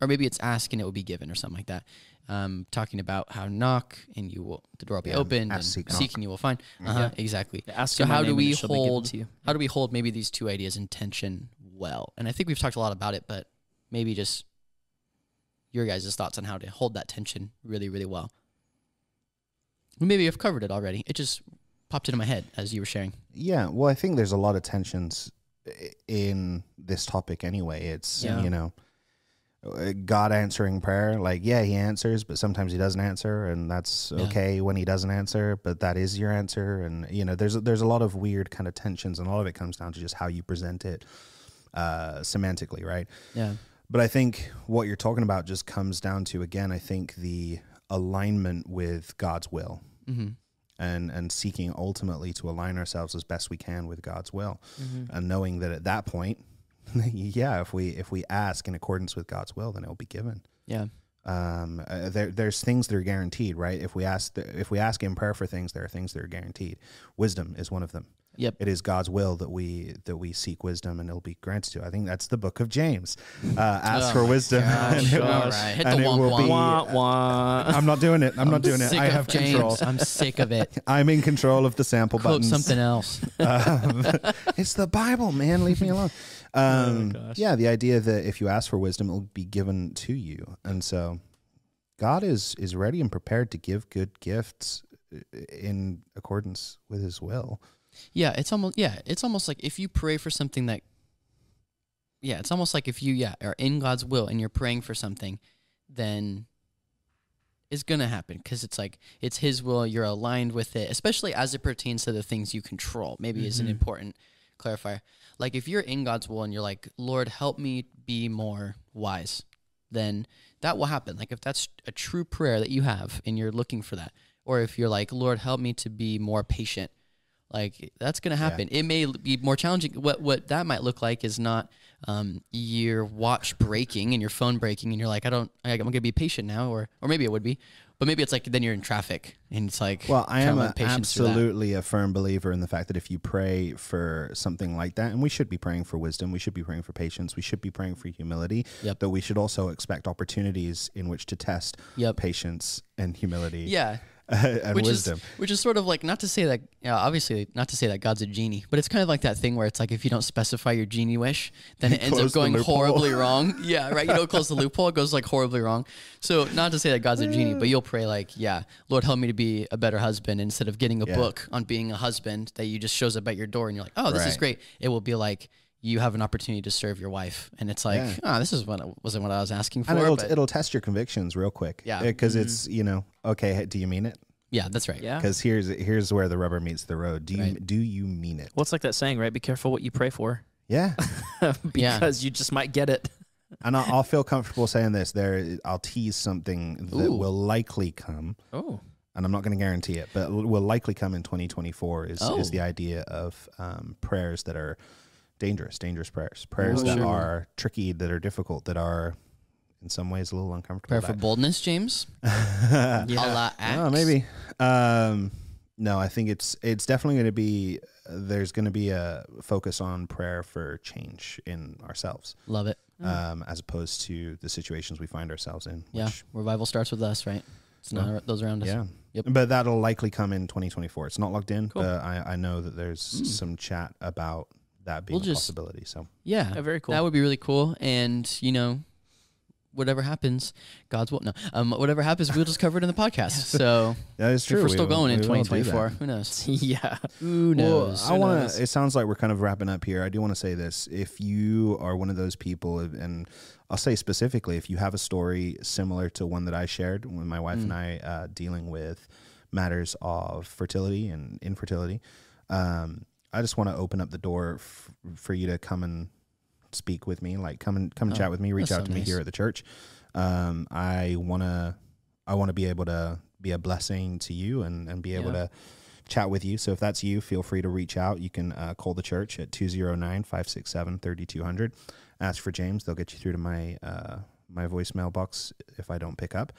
or maybe it's ask and it will be given or something like that. Um, talking about how knock and you will the door will be Yeah, opened and seek, seek, and you will find. Uh-huh, Exactly. Ask So how do we it shall be given hold- to you. How do we hold maybe these two ideas in tension well? And I think we've talked a lot about it, but maybe just your guys' thoughts on how to hold that tension really, really well. Maybe I've covered it already. It just popped into my head as you were sharing. Yeah, well, I think there's a lot of tensions in this topic anyway. It's Yeah. you know, uh, God answering prayer. Like, yeah, He answers, but sometimes He doesn't answer, and that's Yeah. okay when He doesn't answer. But that is your answer, and you know, there's a, there's a lot of weird kind of tensions, and a lot of it comes down to just how you present it uh, semantically, right? Yeah. But I think what you're talking about just comes down to again, I think the alignment with God's will Mm-hmm. and and seeking ultimately to align ourselves as best we can with God's will, Mm-hmm. and knowing that at that point, yeah, if we if we ask in accordance with God's will, then it will be given. Yeah. Um, uh, there there's things that are guaranteed, right? If we ask if we ask in prayer for things, there are things that are guaranteed. Wisdom is one of them. Yep. It is God's will that we that we seek wisdom, and it'll be granted to. I think that's the book of James. Uh, ask Oh for wisdom. gosh. and it will- All right. Hit the and it will be- womp. Wah, wah. I'm not doing it. I'm, not doing it. I have James. control. I'm sick of it. I'm in control of the sample Quote buttons. something else. um, it's the Bible, man. Leave me alone. Um, gosh. yeah, the idea that if you ask for wisdom, it will be given to you, and so God is is ready and prepared to give good gifts uh, in accordance with His will. Yeah, it's almost yeah, it's almost like if you pray for something that yeah, it's almost like if you yeah are in God's will and you're praying for something, then it's gonna happen because it's like it's His will. You're aligned with it, especially as it pertains to the things you control. Maybe is an important clarifier. Like if you're in God's will and you're like, Lord, help me be more wise, then that will happen. Like if that's a true prayer that you have and you're looking for that, or if you're like, Lord, help me to be more patient like that's going to happen. It may be more challenging. What what that might look like is not um, your watch breaking and your phone breaking, and you're like, I don't, I, I'm going to be patient now, or or maybe it would be, but maybe it's like then you're in traffic and it's like, Well, I am a, learn patience through that. absolutely a firm believer in the fact that if you pray for something like that, and we should be praying for wisdom, we should be praying for patience, we should be praying for humility, Yep. that we should also expect opportunities in which to test Yep. patience and humility Yeah, and which wisdom. is which is sort of like not to say that yeah, obviously not to say that God's a genie, but it's kind of like that thing where it's like if you don't specify your genie wish, then it ends up going horribly wrong. Yeah, right. You don't close the loophole, it goes like horribly wrong. So not to say that God's a genie, but you'll pray like, yeah, Lord help me to be a better husband instead of getting a Yeah. book on being a husband that you just shows up at your door and you're like, oh, this is great. It will be like you have an opportunity to serve your wife, and it's like, Yeah. ah, this is what wasn't what I was asking for. and it'll, but it'll test your convictions real quick. Yeah. Because it's, you know, okay, do you mean it? yeah, that's right. Yeah. Because here's here's where the rubber meets the road. Do you Right. do you mean it? Well, it's like that saying, right? Be careful what you pray for, Yeah. Yeah. because you just might get it. and I'll, I'll feel comfortable saying this. There, I'll tease something that Ooh. will likely come. Oh, and I'm not going to guarantee it, but will likely come in 2024 is, Oh. is the idea of um, prayers that are dangerous, dangerous prayers, prayers Oh, that sure. are tricky, that are difficult, that are in some ways a little uncomfortable. Prayer for boldness, James. yeah, A la Acts. maybe. Um, no, I think it's it's definitely going to be. There's going to be a focus on prayer for change in ourselves, Love it. um, as opposed to the situations we find ourselves in. Yeah, Which, revival starts with us, right? It's Well, not those around us. Yeah. Yep. But that'll likely come in 2024. It's not locked in, Cool. but I, I know that there's Mm. some chat about that being We'll a just- possibility. So Yeah, Yeah, very cool. That would be really cool. And you know, whatever happens, God's will. No, um, whatever happens, we'll just cover it in the podcast. So that is true. if we're We still will- going in we will do 2024, who knows? yeah. Who Well, knows? I want to. It sounds like we're kind of wrapping up here. I do want to say this: if you are one of those people, and I'll say specifically, if you have a story similar to one that I shared when my wife Mm. and I uh, dealing with matters of fertility and infertility, um, I just want to open up the door f- for you to come and speak with me. Like, come and come and Oh, chat with me. Reach out so to me here at the church. Um, I wanna, I want to be able to be a blessing to you and and be able Yeah. to chat with you. So if that's you, feel free to reach out. You can uh, call the church at 209-567-3200. Ask for James. They'll get you through to my uh, my voicemail box if I don't pick up.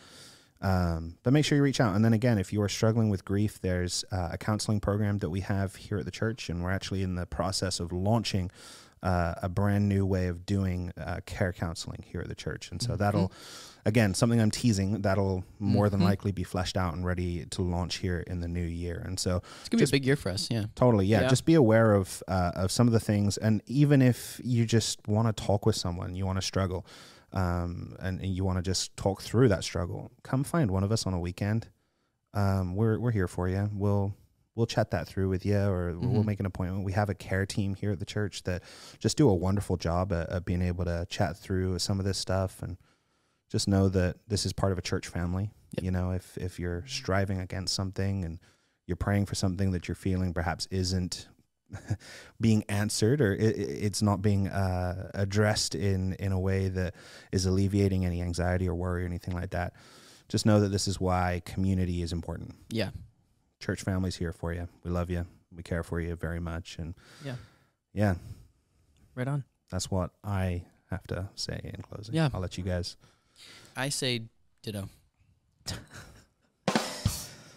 Um, but make sure you reach out. And then again, if you are struggling with grief, there's uh, a counseling program that we have here at the church, and we're actually in the process of launching uh, a brand new way of doing uh, care counseling here at the church, and so Mhm. that'll again something I'm teasing that'll more than Mhm. likely be fleshed out and ready to launch here in the new year. And so It's gonna Just- be a big year for us. Yeah. Totally, yeah. Yeah. Just be aware of uh, of some of the things, and even if you just want to talk with someone, you want to struggle, um, and, and you want to just talk through that struggle, come find one of us on a weekend. Um, we're we're here for you. We'll we'll chat that through with you, or we'll Mhm. make an appointment. We have a care team here at the church that just do a wonderful job at, at being able to chat through some of this stuff, and just know that this is part of a church family. Yep. You know, if if you're striving against something and you're praying for something that you're feeling perhaps isn't being answered or it, it's not being uh, addressed in in a way that is alleviating any anxiety or worry or anything like that just know that this is why community is important Yeah. church family's here for you we love you we care for you very much and Yeah. yeah Right on. that's what i have to say in closing Yeah. i'll let you guys I say ditto.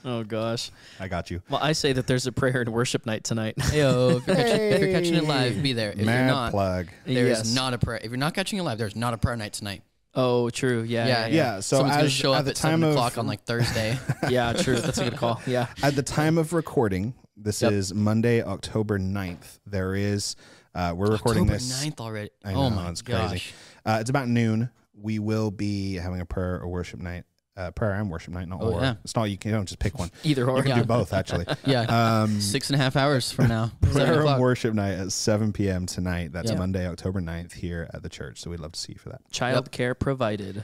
Oh gosh. i got you Well, I say that there's a prayer and worship night tonight. Yo, if you're, catching, if you're catching it live, be there. If mad you're not, plug there is Yes. not a prayer. If you're not catching it live, there's not a prayer night tonight. Oh, true. Yeah. Yeah, Yeah. yeah, so Someone's gonna show at up the at time seven of o'clock on like Thursday. Yeah. True. That's a good call. Yeah. At the time of recording, this Yep. is Monday, October 9th. There is, uh, we're recording October this. 9th already. I oh know, my it's crazy. gosh. Uh, it's about noon. We will be having a prayer or worship night. Uh, prayer and worship night, not Oh, or. yeah. It's not, you, can, you don't just pick one. Either or, You or. can Yeah. do both, actually. Yeah. Um, Six and a half hours from now. Prayer and worship night at 7 p.m. tonight. That's Yep. Monday, October 9th here at the church. So we'd love to see you for that. Child care provided.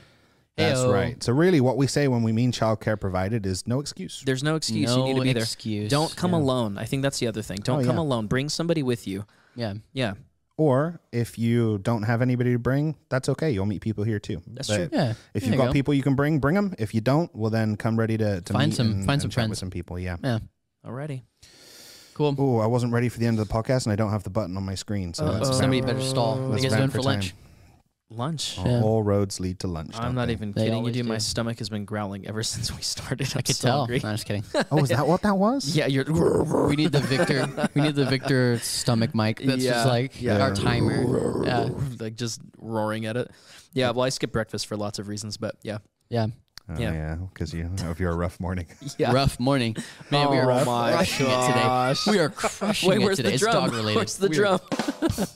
That's Heyo. right. So really what we say when we mean childcare provided is no excuse. There's no excuse. no you need to be there. excuse. Don't come Yeah. alone. I think that's the other thing. Don't Oh, come yeah. alone. Bring somebody with you. Yeah. Yeah. Or if you don't have anybody to bring, that's okay. You'll meet people here too. That's But true. Yeah. If There you've you got go. people you can bring, bring them. If you don't, well then come ready to, to Find meet some- and, find and some friends. with some people. Yeah. Yeah. Alrighty. Cool. Oh, I wasn't ready for the end of the podcast, and I don't have the button on my screen. So that's. Somebody bad. better stall. That's you guys doing for for lunch? Time. Lunch. Yeah. All roads lead to lunch. I'm don't not they? even They kidding you, always dude. My do. stomach has been growling ever since we started. I'm I could so tell. hungry. No, I'm just kidding. Oh, is that what that was? Yeah, you're. We need the Victor. we need the Victor stomach mic. That's Yeah, just like yeah. our timer. Yeah. like just roaring at it. Yeah, well, I skip breakfast for lots of reasons, but yeah, Yeah. Oh, Yeah. yeah, because you know, if you're a rough morning. yeah. Rough morning. Man, we oh are my crushing it today. We are crushing Wait, it today. the It's drum? dog related. Where's the we drum?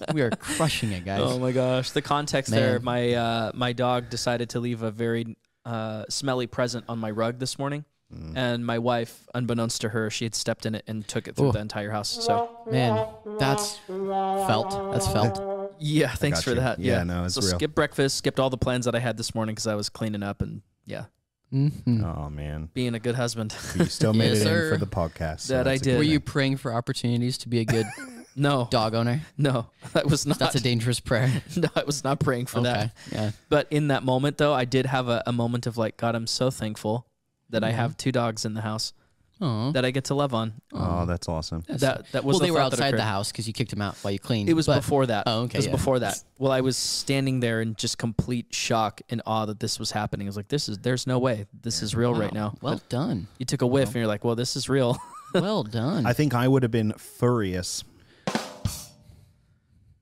Are, we are crushing it, guys. Oh my gosh, the context Man. there. My uh, my dog decided to leave a very uh, smelly present on my rug this morning, Mm. and my wife, unbeknownst to her, she had stepped in it and took it through Ooh. the entire house. So Man, that's felt. That's felt. yeah, thanks for you. that. Yeah, Yeah, no, it's so real. skip breakfast, skipped all the plans that I had this morning because I was cleaning up and yeah, Mhm. Oh man, being a good husband. you still made Yes, it sir. in for the podcast. so That I did. Were you praying for opportunities to be a good no, dog owner? no, that was not. That's a dangerous prayer. no, I was not praying for okay. that. Yeah. But in that moment, though, I did have a, a moment of like, God, I'm so thankful that I Mhm. have two dogs in the house Oh. that I get to love on. Oh, that's awesome. That that was well, the they were thought that outside the occurred. house because you kicked them out while you cleaned. It was but- before that. Oh, okay, It was yeah. before that. Well, I was standing there in just complete shock and awe that this was happening. I was like, "This is. There's no way. This is real right now." Well done. You took a whiff and you're like, "Well, this is real." Well done. I think I would have been furious.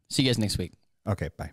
See you guys next week. Okay, bye.